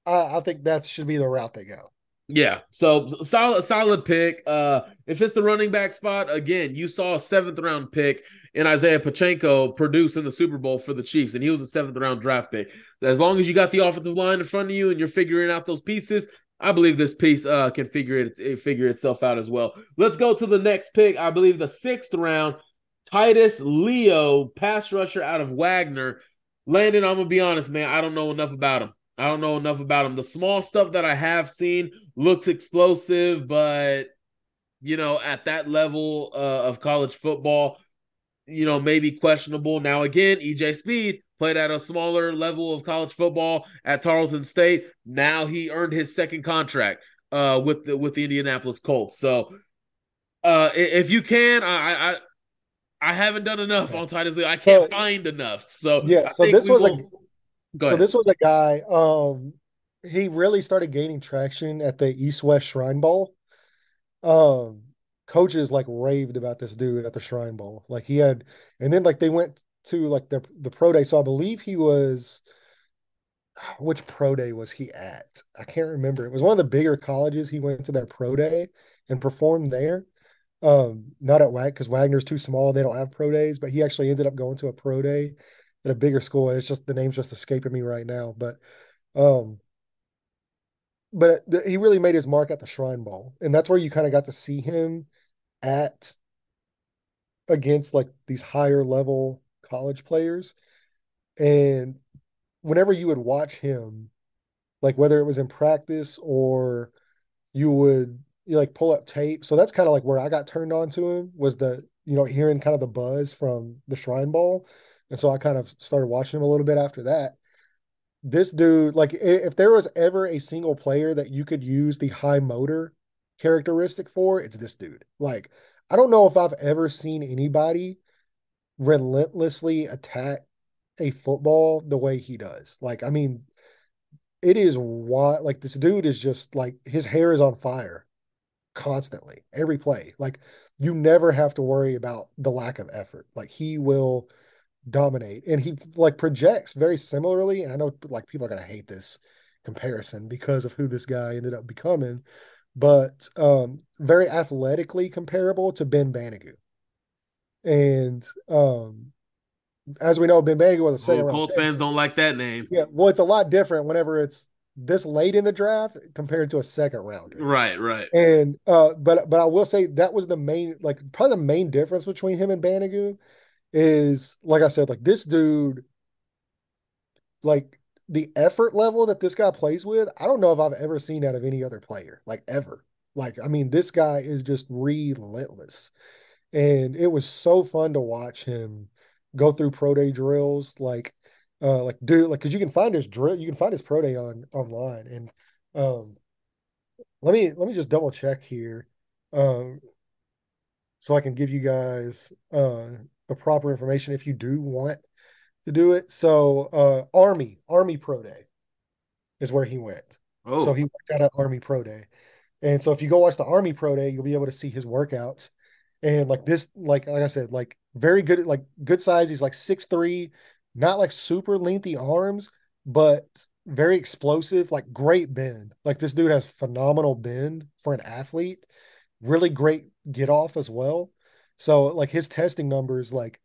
I I I think that should be the route they go. Yeah, so solid, solid pick. Uh, if it's the running back spot, again, you saw a seventh round pick in Isaiah Pacheco produce in the Super Bowl for the Chiefs, and he was a seventh round draft pick. As long as you got the offensive line in front of you and you're figuring out those pieces, I believe this piece uh, can figure it figure itself out as well. Let's go to the next pick. I believe the sixth round, Titus Leo, pass rusher out of Wagner. Landon, I'm gonna be honest, man. I don't know enough about him. I don't know enough about him. The small stuff that I have seen looks explosive, but you know, at that level uh, of college football, you know, maybe questionable. Now, again, EJ Speed played at a smaller level of college football at Tarleton State. Now he earned his second contract uh, with the with the Indianapolis Colts. So, uh, if you can, I, I I haven't done enough on Titus Lee. I can't so, find enough. So yeah, so this was will... a so this was a guy. Um, he really started gaining traction at the East West Shrine Bowl. Um, coaches like raved about this dude at the Shrine Bowl. Like he had, and then like they went to like the the pro day. So I believe he was. Which pro day was he at? I can't remember. It was one of the bigger colleges. He went to their pro day and performed there. Um, not at Wag because Wagner's too small. They don't have pro days, but he actually ended up going to a pro day at a bigger school. And it's just the name's just escaping me right now. But um but he really made his mark at the Shrine Bowl. And that's where you kind of got to see him at against like these higher level college players. And whenever you would watch him, like whether it was in practice or you would you like pull up tape. So that's kind of like where I got turned on to him was the, you know, hearing kind of the buzz from the Shrine Bowl and so I kind of started watching him a little bit after that. This dude, like, if there was ever a single player that you could use the high motor characteristic for, it's this dude. Like, I don't know if I've ever seen anybody relentlessly attack a football the way he does. Like, I mean, it is why like this dude is just like his hair is on fire constantly every play. Like you never have to worry about the lack of effort. Like he will dominate and he like projects very similarly and i know like people are to hate this comparison because of who this guy ended up becoming but um very athletically comparable to ben banogu and um as we know ben banogu was a second oh, Colts fans don't like that name yeah well it's a lot different whenever it's this late in the draft compared to a second rounder right right and uh but but i will say that was the main like probably the main difference between him and banogu is like I said, like this dude, like the effort level that this guy plays with, I don't know if I've ever seen out of any other player, like ever. Like, I mean, this guy is just relentless. And it was so fun to watch him go through pro day drills, like, uh, like dude, like, cause you can find his drill, you can find his pro day on online. And um, let me let me just double check here. Um, so I can give you guys uh the proper information if you do want to do it. So uh Army, Army Pro Day is where he went. Oh. So he worked out at Army Pro Day. And so if you go watch the Army Pro Day, you'll be able to see his workouts. And like this, like like I said, like very good, like good size. He's like six three, not like super lengthy arms, but very explosive, like great bend. Like this dude has phenomenal bend for an athlete. Really great get off as well. So like his testing numbers, like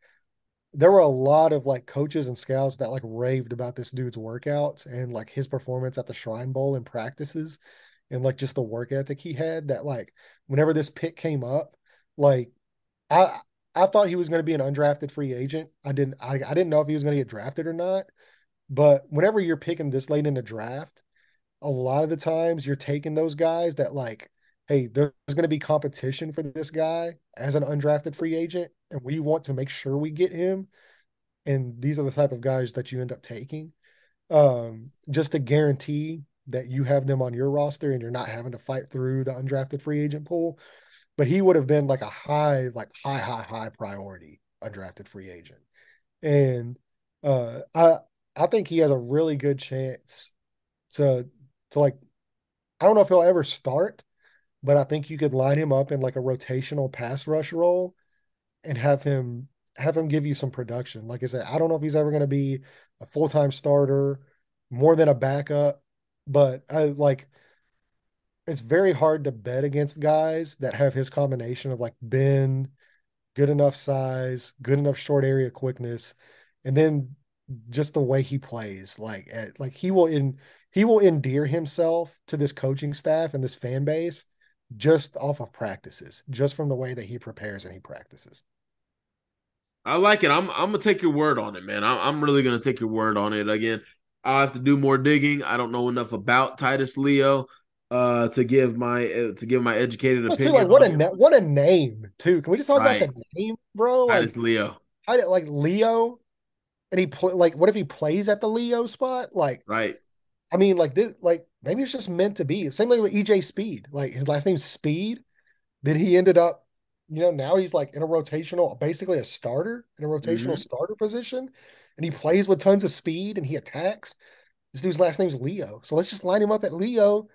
there were a lot of like coaches and scouts that like raved about this dude's workouts and like his performance at the Shrine Bowl and practices and like just the work ethic he had that like whenever this pick came up, like I I thought he was going to be an undrafted free agent. I didn't I, I didn't know if he was going to get drafted or not. But whenever you're picking this late in the draft, a lot of the times you're taking those guys that like hey, there's going to be competition for this guy as an undrafted free agent, and we want to make sure we get him. And these are the type of guys that you end up taking um, just to guarantee that you have them on your roster and you're not having to fight through the undrafted free agent pool. But he would have been like a high, like high, high, high priority undrafted free agent. And uh, I I think he has a really good chance to to like I don't know if he'll ever start, but I think you could line him up in like a rotational pass rush role and have him have him give you some production. Like I said, I don't know if he's ever going to be a full time starter, more than a backup, but I like it's very hard to bet against guys that have his combination of like bend, good enough size, good enough short area quickness, and then just the way he plays. Like at, like he will in he will endear himself to this coaching staff and this fan base just off of practices, just from the way that he prepares and he practices. I like it. I'm I'm gonna take your word on it, man. I'm, I'm really gonna take your word on it. Again, I'll have to do more digging. I don't know enough about Titus Leo uh to give my uh, to give my educated opinion. too, like what a na- what a name too. Can we just talk Right. about the name, bro? Like, Titus Leo, I, like Leo, and he play like what if he plays at the Leo spot? Like right? I mean, like this, like maybe it's just meant to be. Same thing with EJ Speed. Like his last name's Speed. Then he ended up, you know, now he's like in a rotational, basically a starter in a rotational Mhm. starter position, and he plays with tons of speed and he attacks. This dude's last name's Leo, so let's just line him up at Leo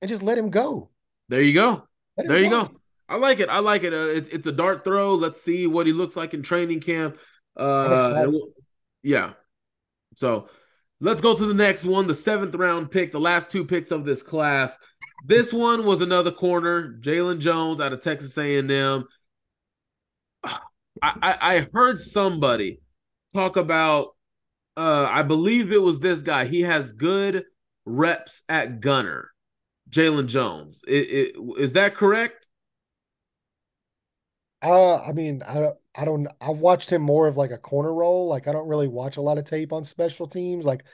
and just let him go. There you go. There you go. I like it. I like it. Uh, it's it's a dart throw. Let's see what he looks like in training camp. Uh, we'll- yeah. So let's go to the next one, the seventh round pick, the last two picks of this class. This one was another corner, Jaylon Jones out of Texas A&M. (sighs) I, I, I heard somebody talk about. Uh, I believe it was this guy. He has good reps at gunner. Jaylon Jones. It, it, is that correct? Uh, I mean, I don't, I don't, I've watched him more of like a corner role. Like, I don't really watch a lot of tape on special teams. Like,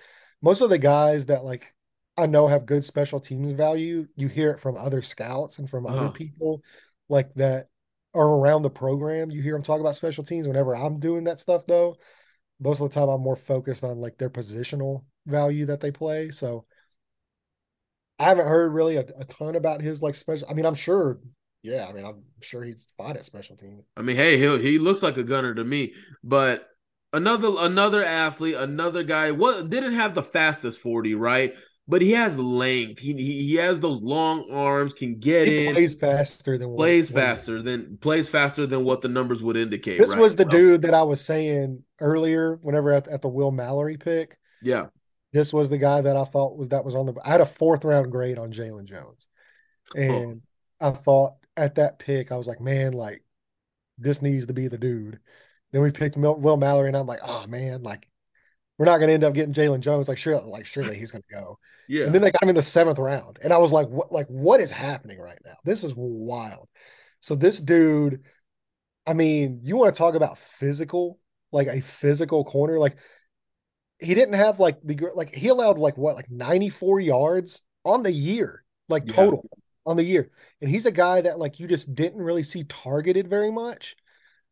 most of the guys that like I know have good special teams value, you hear it from other scouts and from other Uh-huh. people like that are around the program. You hear them talk about special teams whenever I'm doing that stuff, though. Most of the time, I'm more focused on like their positional value that they play. So, I haven't heard really a, a ton about his like special. I mean, I'm sure. Yeah, I mean, I'm sure he's fine at special teams. I mean, hey, he he looks like a gunner to me. But another another athlete, another guy, what didn't have the fastest 40, right? But he has length. He he, he has those long arms, can get He in, plays faster than plays what- faster than plays faster than what the numbers would indicate. This right? was the So, dude that I was saying earlier, whenever at, at the Will Mallory pick. Yeah. This was the guy that I thought was that was on the. I had a fourth round grade on Jaylon Jones, oh. and I thought at that pick I was like, man, like this needs to be the dude. Then we picked Mil- Will Mallory, and I'm like, oh man, like we're not going to end up getting Jaylon Jones. Like sure, like surely he's going to go. Yeah. And then they got him in the seventh round. And I was like, what like what is happening right now? This is wild. So this dude, I mean, you want to talk about physical, like a physical corner, like he didn't have like the like he allowed like what like 94 yards on the year, like Yeah. total on the year. And he's a guy that like you just didn't really see targeted very much.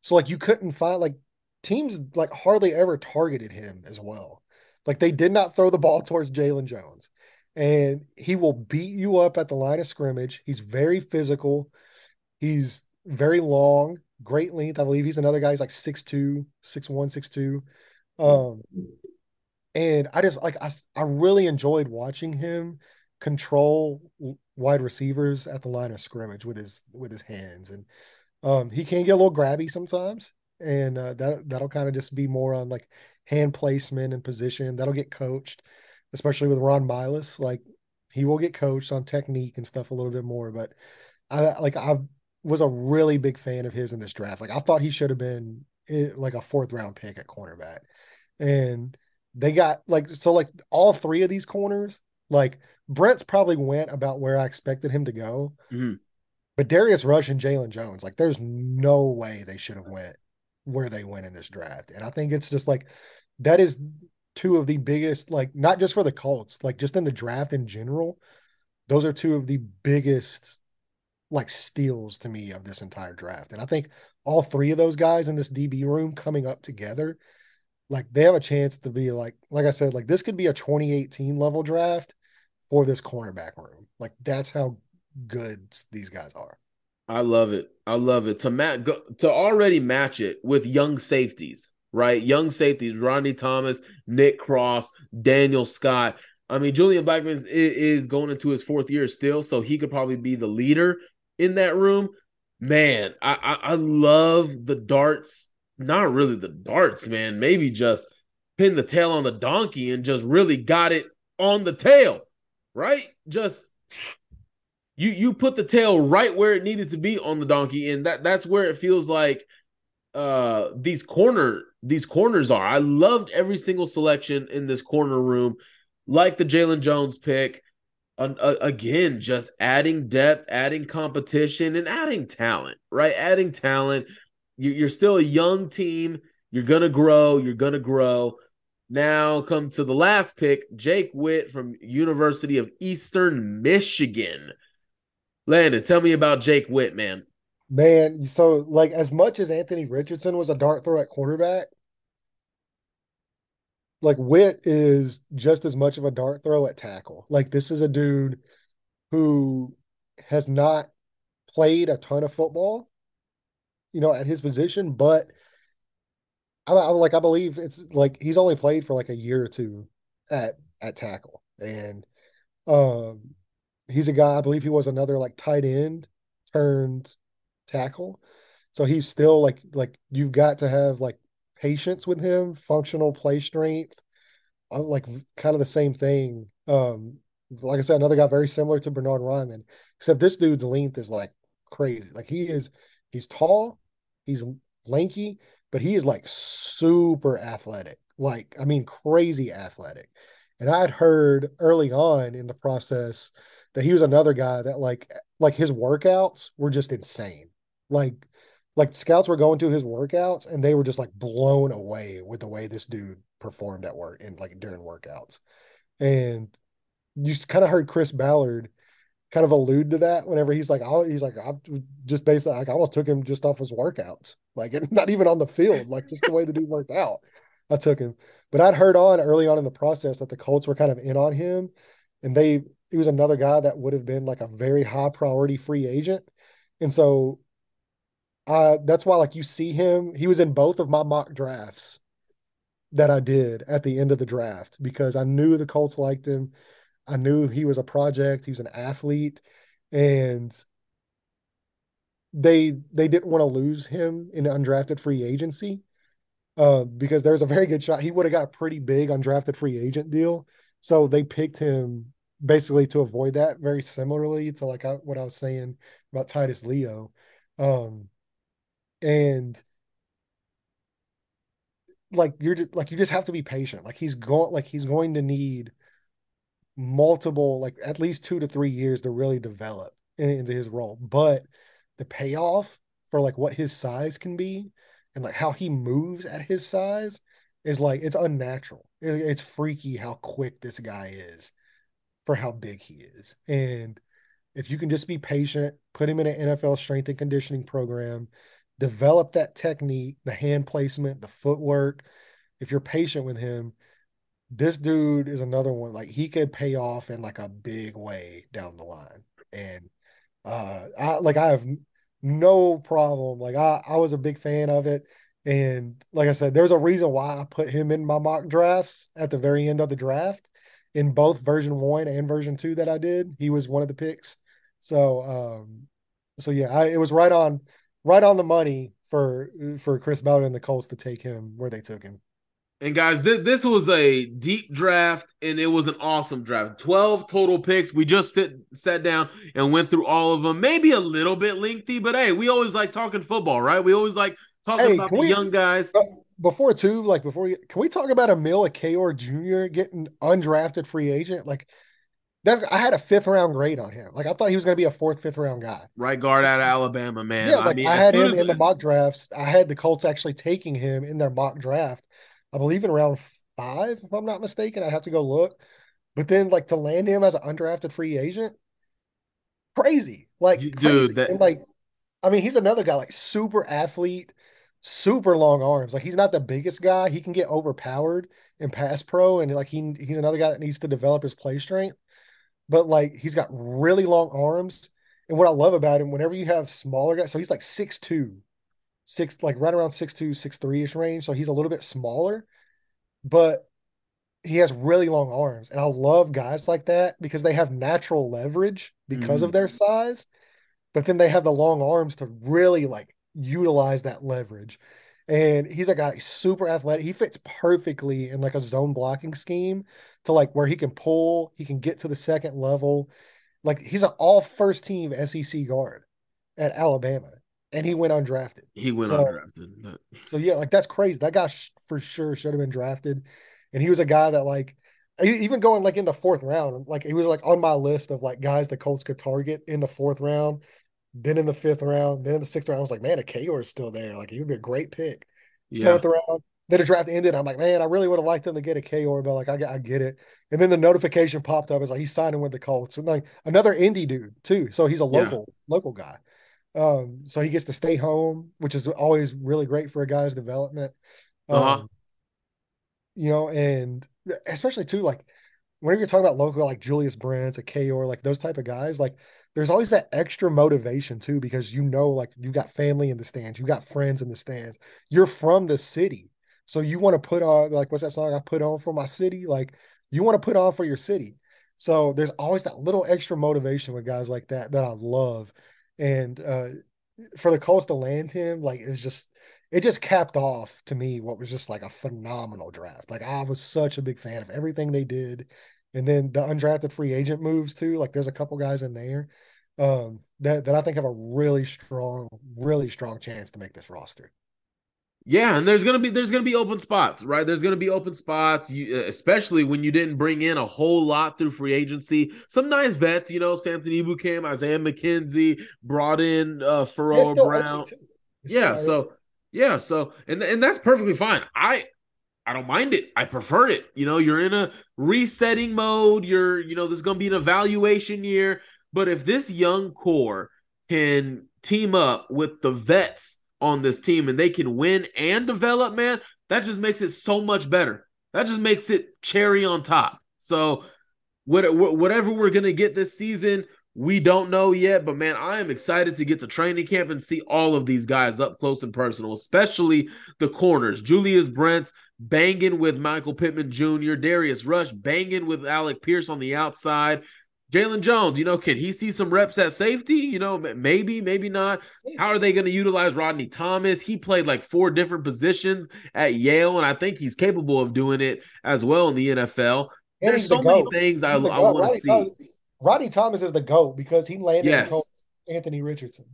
So like you couldn't find like teams like hardly ever targeted him as well. Like they did not throw the ball (laughs) towards Jaylon Jones. And he will beat you up at the line of scrimmage. He's very physical. He's very long, great length. I believe he's another guy. He's like 6'2, 6'1, 6'2. Um, and I just like I, I really enjoyed watching him control wide receivers at the line of scrimmage with his with his hands. And um, he can get a little grabby sometimes, and uh, that that'll kind of just be more on like hand placement and position. That'll get coached, especially with Ron Milus. Like he will get coached on technique and stuff a little bit more. But I like I was a really big fan of his in this draft. Like I thought he should have been eh, like a fourth round pick at cornerback, and they got like so like all three of these corners. Like Brents probably went about where I expected him to go. Mhm. But Darius Rush and Jaylon Jones, like there's no way they should have went where they went in this draft. And I think it's just like that is two of the biggest, like not just for the Colts, like just in the draft in general. Those are two of the biggest like steals to me of this entire draft. And I think all three of those guys in this DB room coming up together, like they have a chance to be like, like I said, like this could be a 2018 level draft for this cornerback room. Like that's how good these guys are. I love it. I love it. To mat go, to already match it with young safeties, right? Young safeties, Rodney Thomas, Nick Cross, Daniel Scott. I mean, Julian Blackmon is, is going into his fourth year still, so he could probably be the leader in that room. Man, I, I, I love the darts. Not really the darts, man. Maybe just pin the tail on the donkey and just really got it on the tail, right? Just you you put the tail right where it needed to be on the donkey, and that that's where it feels like uh these corner these corners are. I loved every single selection in this corner room, like the Jaylon Jones pick. Uh, again, just adding depth, adding competition, and adding talent. Right, adding talent. You're still a young team. You're gonna grow. You're gonna grow. Now come to the last pick, Jake Witt from University of Eastern Michigan. Landon, tell me about Jake Witt, man. Man, so like as much as Anthony Richardson was a dart throw at quarterback, like Witt is just as much of a dart throw at tackle. Like this is a dude who has not played a ton of football, you know, at his position, but I, I like I believe it's like he's only played for like a year or two at at tackle, and um, he's a guy I believe he was another like tight end turned tackle, so he's still like like you've got to have like patience with him, functional play strength, uh, like kind of the same thing. Um, like I said, another guy very similar to Bernhard Raimann, except this dude's length is like crazy. Like he is, he's tall, he's lanky, but he is like super athletic. Like, I mean, crazy athletic. And I'd heard early on in the process that he was another guy that like like his workouts were just insane. Like like scouts were going to his workouts and they were just like blown away with the way this dude performed at work and like during workouts. And you kind of heard Chris Ballard kind of allude to that whenever he's like, oh, he's like, I just basically like I almost took him just off his workouts, like (laughs) not even on the field, like just the way the dude worked out. I took him, but I'd heard on early on in the process that the Colts were kind of in on him, and they he was another guy that would have been like a very high priority free agent, and so uh that's why like you see him, he was in both of my mock drafts that I did at the end of the draft because I knew the Colts liked him. I knew he was a project, he was an athlete, and they they didn't want to lose him in undrafted free agency uh, because there's a very good shot he would have got a pretty big undrafted free agent deal. So they picked him basically to avoid that. Very similarly to like I, what I was saying about Titus Leo, um, and like you're just, like you just have to be patient. Like he's going like he's going to need multiple, like at least two to three years to really develop into his role. But the payoff for like what his size can be and like how he moves at his size is like it's unnatural. It's freaky how quick this guy is for how big he is. And if you can just be patient, put him in an NFL strength and conditioning program, develop that technique, the hand placement, the footwork. If you're patient with him, this dude is another one like he could pay off in like a big way down the line. And uh i like i have no problem like i i was a big fan of it. And like i said there's a reason why i put him in my mock drafts at the very end of the draft. In both version 1 and version 2 that i did he was one of the picks. So um so yeah I, it was right on right on the money for for chris ballard and the colts to take him where they took him and guys, th- this was a deep draft, and it was an awesome draft. Twelve total picks. We just sit sat down and went through all of them. Maybe a little bit lengthy, but hey, we always like talking football, right? We always like talking hey, about the we, young guys. Uh, before two, like before, you, can we talk about Emil Ekiyor Jr. getting undrafted free agent? Like that's I had a fifth round grade on him. Like I thought he was going to be a fourth, fifth round guy. Right guard out of Alabama, man. Yeah, like I, mean, I had him in the mock drafts. I had the Colts actually taking him in their mock draft. I believe in round five, if I'm not mistaken. I'd have to go look. But then, like, to land him as an undrafted free agent, crazy. Like, Dude, crazy. That... And, like, I mean, he's another guy, like, super athlete, super long arms. Like, he's not the biggest guy. He can get overpowered in pass pro. And, like, he he's another guy that needs to develop his play strength. But, like, he's got really long arms. And what I love about him, whenever you have smaller guys, so he's like six two, six like right around six two, six three ish range. So he's a little bit smaller, but he has really long arms. And I love guys like that because they have natural leverage because mm-hmm. of their size, but then they have the long arms to really like utilize that leverage. And he's a guy super athletic. He fits perfectly in like a zone blocking scheme to like where he can pull, he can get to the second level. Like he's an all first team SEC guard at Alabama, and he went undrafted. He went So- undrafted. So yeah, like that's crazy. That guy sh- for sure should have been drafted, and he was a guy that like even going like in the fourth round, like he was like on my list of like guys the Colts could target in the fourth round, then in the fifth round, then in the sixth round. I was like, man, Ekiyor is still there. Like he would be a great pick. Yeah. Seventh round. Then the draft ended. I'm like, man, I really would have liked him to get Ekiyor, but like I, get- I get it. And then the notification popped up. It's like he's signing with the Colts, and like another indie dude too. So he's a Yeah. local local guy. Um, so he gets to stay home, which is always really great for a guy's development. Um, Uh-huh. you know, and especially too, like whenever you're talking about local, like Julius Brents, Ekiyor, like those type of guys, like there's always that extra motivation too, because you know, like you've got family in the stands, you've got friends in the stands, you're from the city. So you want to put on like what's that song I put on for my city? Like you want to put on for your city. So there's always that little extra motivation with guys like that that I love. And uh for the Colts to land him, like it's just it just capped off to me what was just like a phenomenal draft. Like I was such a big fan of everything they did. And then the undrafted free agent moves too. Like there's a couple guys in there um that, that I think have a really strong, really strong chance to make this roster. Yeah, and there's gonna be there's gonna be open spots, right? There's gonna be open spots, you, uh, especially when you didn't bring in a whole lot through free agency. Some nice bets, you know, Samson Ebukam, Isaiah McKenzie, brought in uh Pharaoh Brown. early, too. It's Yeah, still so yeah, so and and that's perfectly fine. I I don't mind it. I prefer it. You know, you're in a resetting mode. You're, you know, this is gonna be an evaluation year. But if this young core can team up with the vets on this team and they can win and develop, man, that just makes it so much better. That just makes it cherry on top. So whatever we're gonna get this season, we don't know yet, but man, I am excited to get to training camp and see all of these guys up close and personal, especially the corners. Julius Brent banging with Michael Pittman Jr., Darius Rush banging with Alec Pierce on the outside. Jaylon Jones, you know, can he see some reps at safety? You know, maybe, maybe not. How are they going to utilize Rodney Thomas? He played like four different positions at Yale, and I think he's capable of doing it as well in the NFL. And There's he's the so many things I, I He's the GOAT. want to see. Thomas, Rodney Thomas is the GOAT because he landed Yes. Anthony Richardson.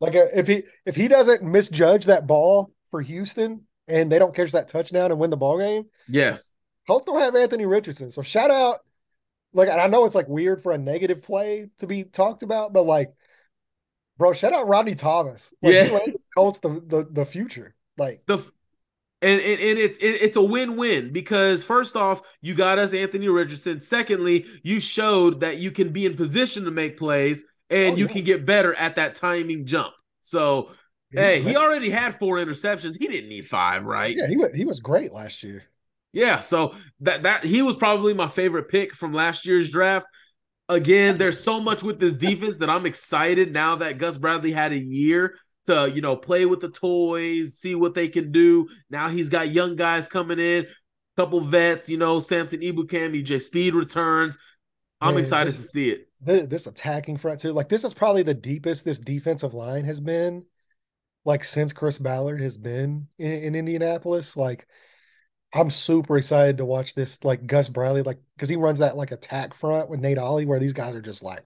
Like uh, if he if he doesn't misjudge that ball for Houston and they don't catch that touchdown and win the ball game, Yes. Colts don't have Anthony Richardson. So shout out. Like and I know it's like weird for a negative play to be talked about, but like, bro, shout out Rodney Thomas. Like, Yeah. he Colts the, the the future. Like the and, and, and it's it, it's a win-win because first off you got us anthony richardson secondly you showed that you can be in position to make plays and Oh, you yeah. can get better at that timing jump so he hey he already had four interceptions he didn't need five right yeah, he was he was great last year. Yeah, so that that he was probably my favorite pick from last year's draft. Again, there's so much with this defense that I'm excited now that Gus Bradley had a year to, you know, play with the toys, see what they can do. Now he's got young guys coming in, couple vets, you know, Samson Ebukam, EJ Speed returns. I'm Man, excited this- to see it. this, this attacking front too. Like this is probably the deepest this defensive line has been, like since Chris Ballard has been in, in Indianapolis. Like I'm super excited to watch this. Like Gus Bradley, like because he runs that like attack front with Nate Ollie, where these guys are just like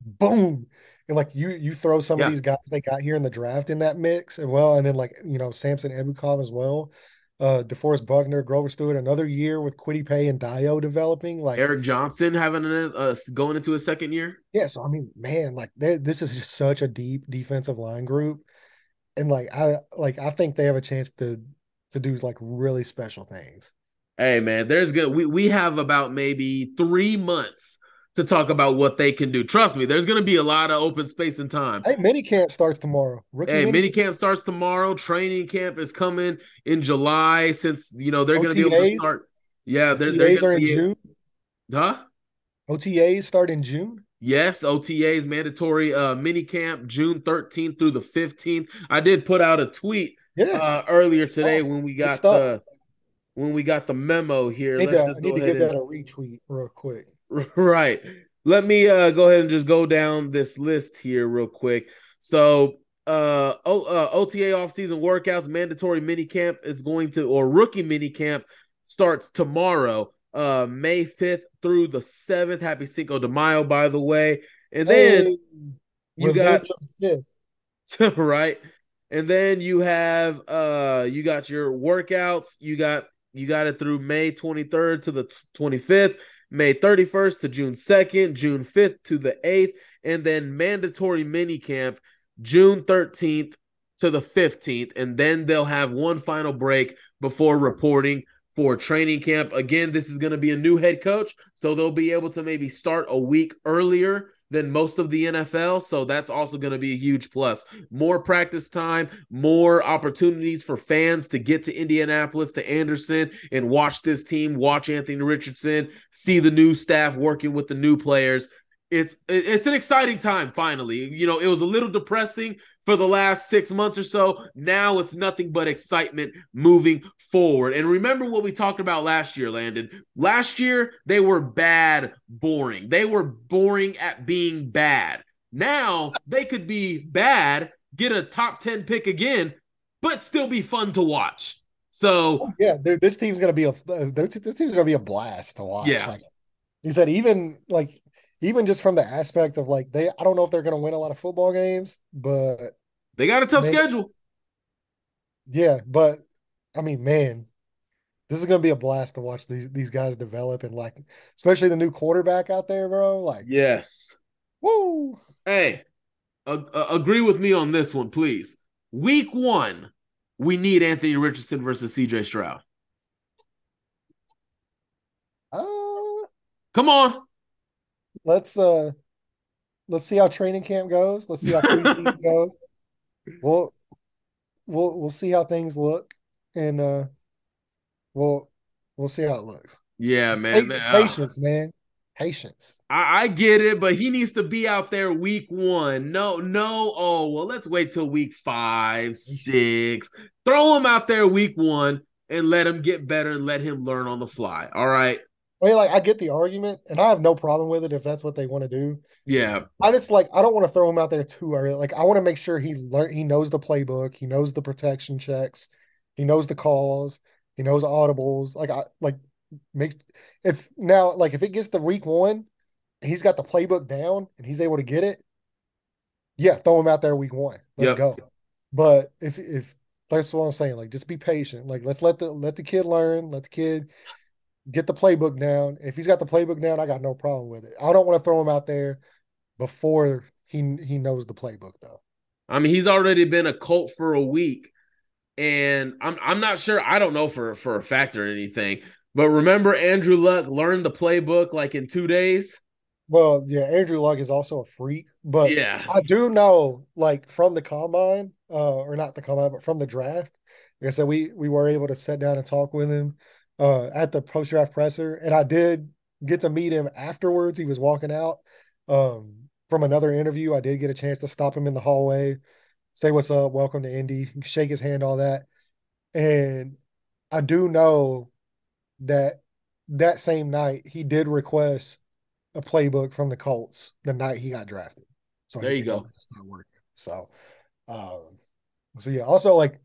boom. And like you you throw some Yeah. of these guys they got here in the draft in that mix as well, and then like you know Samson Ebukam as well, uh DeForest Buckner, Grover Stewart, another year with Kwity Paye and Dayo developing. Like Eric Johnson having a uh, going into his second year. yeah, so I mean, man, like this is just such a deep defensive line group, and like I like I think they have a chance to to do like really special things. Hey man, there's good. We we have about maybe three months to talk about what they can do. Trust me, there's gonna be a lot of open space and time. Hey, mini camp starts tomorrow. Rookie Hey, mini- camp starts tomorrow. Training camp is coming in July. Since you know they're gonna be able to start. Yeah, they're, they're OTAs are in June. Huh? OTAs start in June. Yes, OTAs mandatory uh mini camp June 13th through the 15th. I did put out a tweet Yeah, uh earlier today stuff. when we got the when we got the memo here. I need Let's to, I need to give and that a retweet real quick. (laughs) Right. Let me uh go ahead and just go down this list here real quick. So uh, o- uh OTA off-season workouts, mandatory mini camp is going to or rookie mini camp starts tomorrow. uh May 5th through the 7th. Happy Cinco de Mayo, by the way. And then Hey, you got Revenge of the Fifth. (laughs) right? And then you have uh you got your workouts. You got you got it through May 23rd to the 25th, May 31st to June 2nd, June 5th to the 8th, and then mandatory mini camp June 13th to the 15th, and then they'll have one final break before reporting for training camp. Again, this is going to be a new head coach, so they'll be able to maybe start a week earlier than most of the NFL. So that's also going to be a huge plus. More practice time, more opportunities for fans to get to Indianapolis, to Anderson, and watch this team, watch Anthony Richardson, see the new staff working with the new players. It's it's an exciting time finally. You know, it was a little depressing for the last 6 months or so. Now it's nothing but excitement moving forward. And remember what we talked about last year, Landon. Last year they were bad, boring. They were boring at being bad. Now they could be bad, get a top 10 pick again, but still be fun to watch. So, Yeah, dude, this team's gonna be a uh, this this team's gonna be a blast to watch. Yeah. Like he said, even like even just from the aspect of like they, I don't know if they're gonna win a lot of football games, but they got a tough Man. schedule. yeah, but I mean, man, this is gonna be a blast to watch these these guys develop and like, especially the new quarterback out there, bro. Like, Yes. woo, Hey, a- a- agree with me on this one, please. Week one, we need Anthony Richardson versus CJ Stroud. uh, Come on. Let's uh, let's see how training camp goes. Let's see how preseason (laughs) goes. We'll we'll we'll see how things look, and uh, we'll we'll see how it looks. Yeah, man. Man, uh, Patience, man. Patience. I, I get it, but he needs to be out there week one. No, no. Oh, well, let's wait till week five, six. Throw him out there week one and let him get better and let him learn on the fly. All right. I mean, like I get the argument, and I have no problem with it if that's what they want to do. Yeah. I just like I don't want to throw him out there too early. Like I want to make sure he learn he knows the playbook, he knows the protection checks, he knows the calls, he knows audibles. Like I like make if now like if it gets to week one, and he's got the playbook down and he's able to get it, yeah, throw him out there week one. Let's Yep. go. But if if that's what I'm saying, like just be patient. Like let's let the let the kid learn, let the kid get the playbook down. If he's got the playbook down, I got no problem with it. I don't want to throw him out there before he he knows the playbook though. I mean, he's already been a cult for a week, and I'm I'm not sure. I don't know for for a fact or anything. But remember, Andrew Luck learned the playbook like in two days. Well, yeah, Andrew Luck is also a freak, but yeah, I do know, like from the combine, uh, or not the combine, but from the draft. Like I said, we we were able to sit down and talk with him uh, at the post draft presser, and I did get to meet him afterwards. He was walking out um, from another interview. I did get a chance to stop him in the hallway, say what's up, welcome to Indy, shake his hand, all that, and I do know that that same night he did request a playbook from the Colts the night he got drafted. So There you go. Start working. So, um, so yeah. Also, like,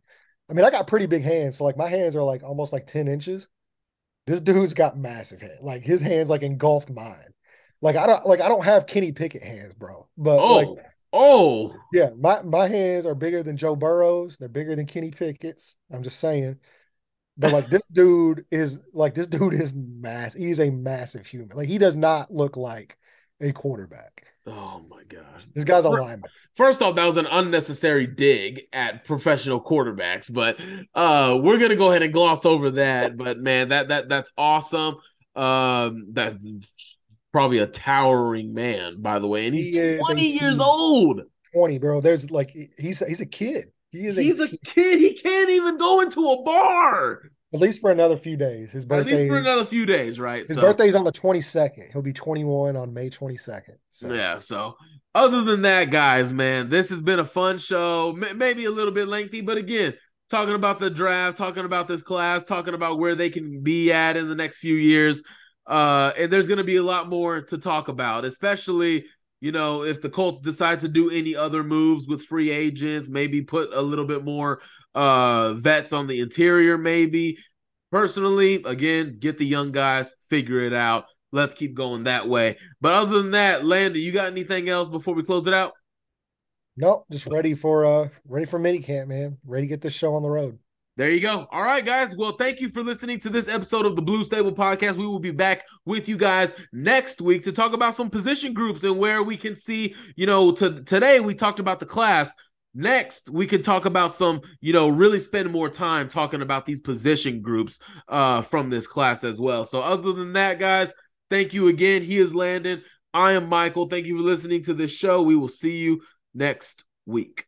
I mean, I got pretty big hands. So like, my hands are like almost like ten inches. This dude's got massive hands. Like his hands like engulfed mine. Like I don't like I don't have Kenny Pickett hands, bro. But oh, like, oh, yeah, my my hands are bigger than Joe Burrow's. They're bigger than Kenny Pickett's. I'm just saying. But like this (laughs) dude is like this dude is mass. He's a massive human. Like he does not look like a quarterback. Oh my gosh. This guy's a lineman. First off, that was an unnecessary dig at professional quarterbacks, but uh we're gonna go ahead and gloss over that. But man, that that that's awesome. Um that probably a towering man, by the way, and he's He is a 20 years old. 20, bro. There's like he's he's a kid. He is He's a kid. kid. He can't even go into a bar. At least for another few days. His birthday. At least for another few days, right? his So- birthday's on the 22nd. He'll be 21 on May 22nd. So Yeah. So, other than that, guys, man, this has been a fun show. Maybe a little bit lengthy, but again, talking about the draft, talking about this class, talking about where they can be at in the next few years. Uh, and there's going to be a lot more to talk about, especially you know if the Colts decide to do any other moves with free agents, maybe put a little bit more uh vets on the interior, maybe. Personally, again, get the young guys, figure it out. Let's keep going that way. But other than that, Landon, you got anything else before we close it out? Nope, just ready for uh ready for mini camp, man. Ready to get this show on the road. There you go. All right, guys. Well, thank you for listening to this episode of the Blue Stable Podcast. We will be back with you guys next week to talk about some position groups and where we can see, you know, to today we talked about the class. Next, we could talk about some, you know, really spend more time talking about these position groups uh from this class as well. So other than that, guys, thank you again. He is Landon. I am Michael. Thank you for listening to this show. We will see you next week.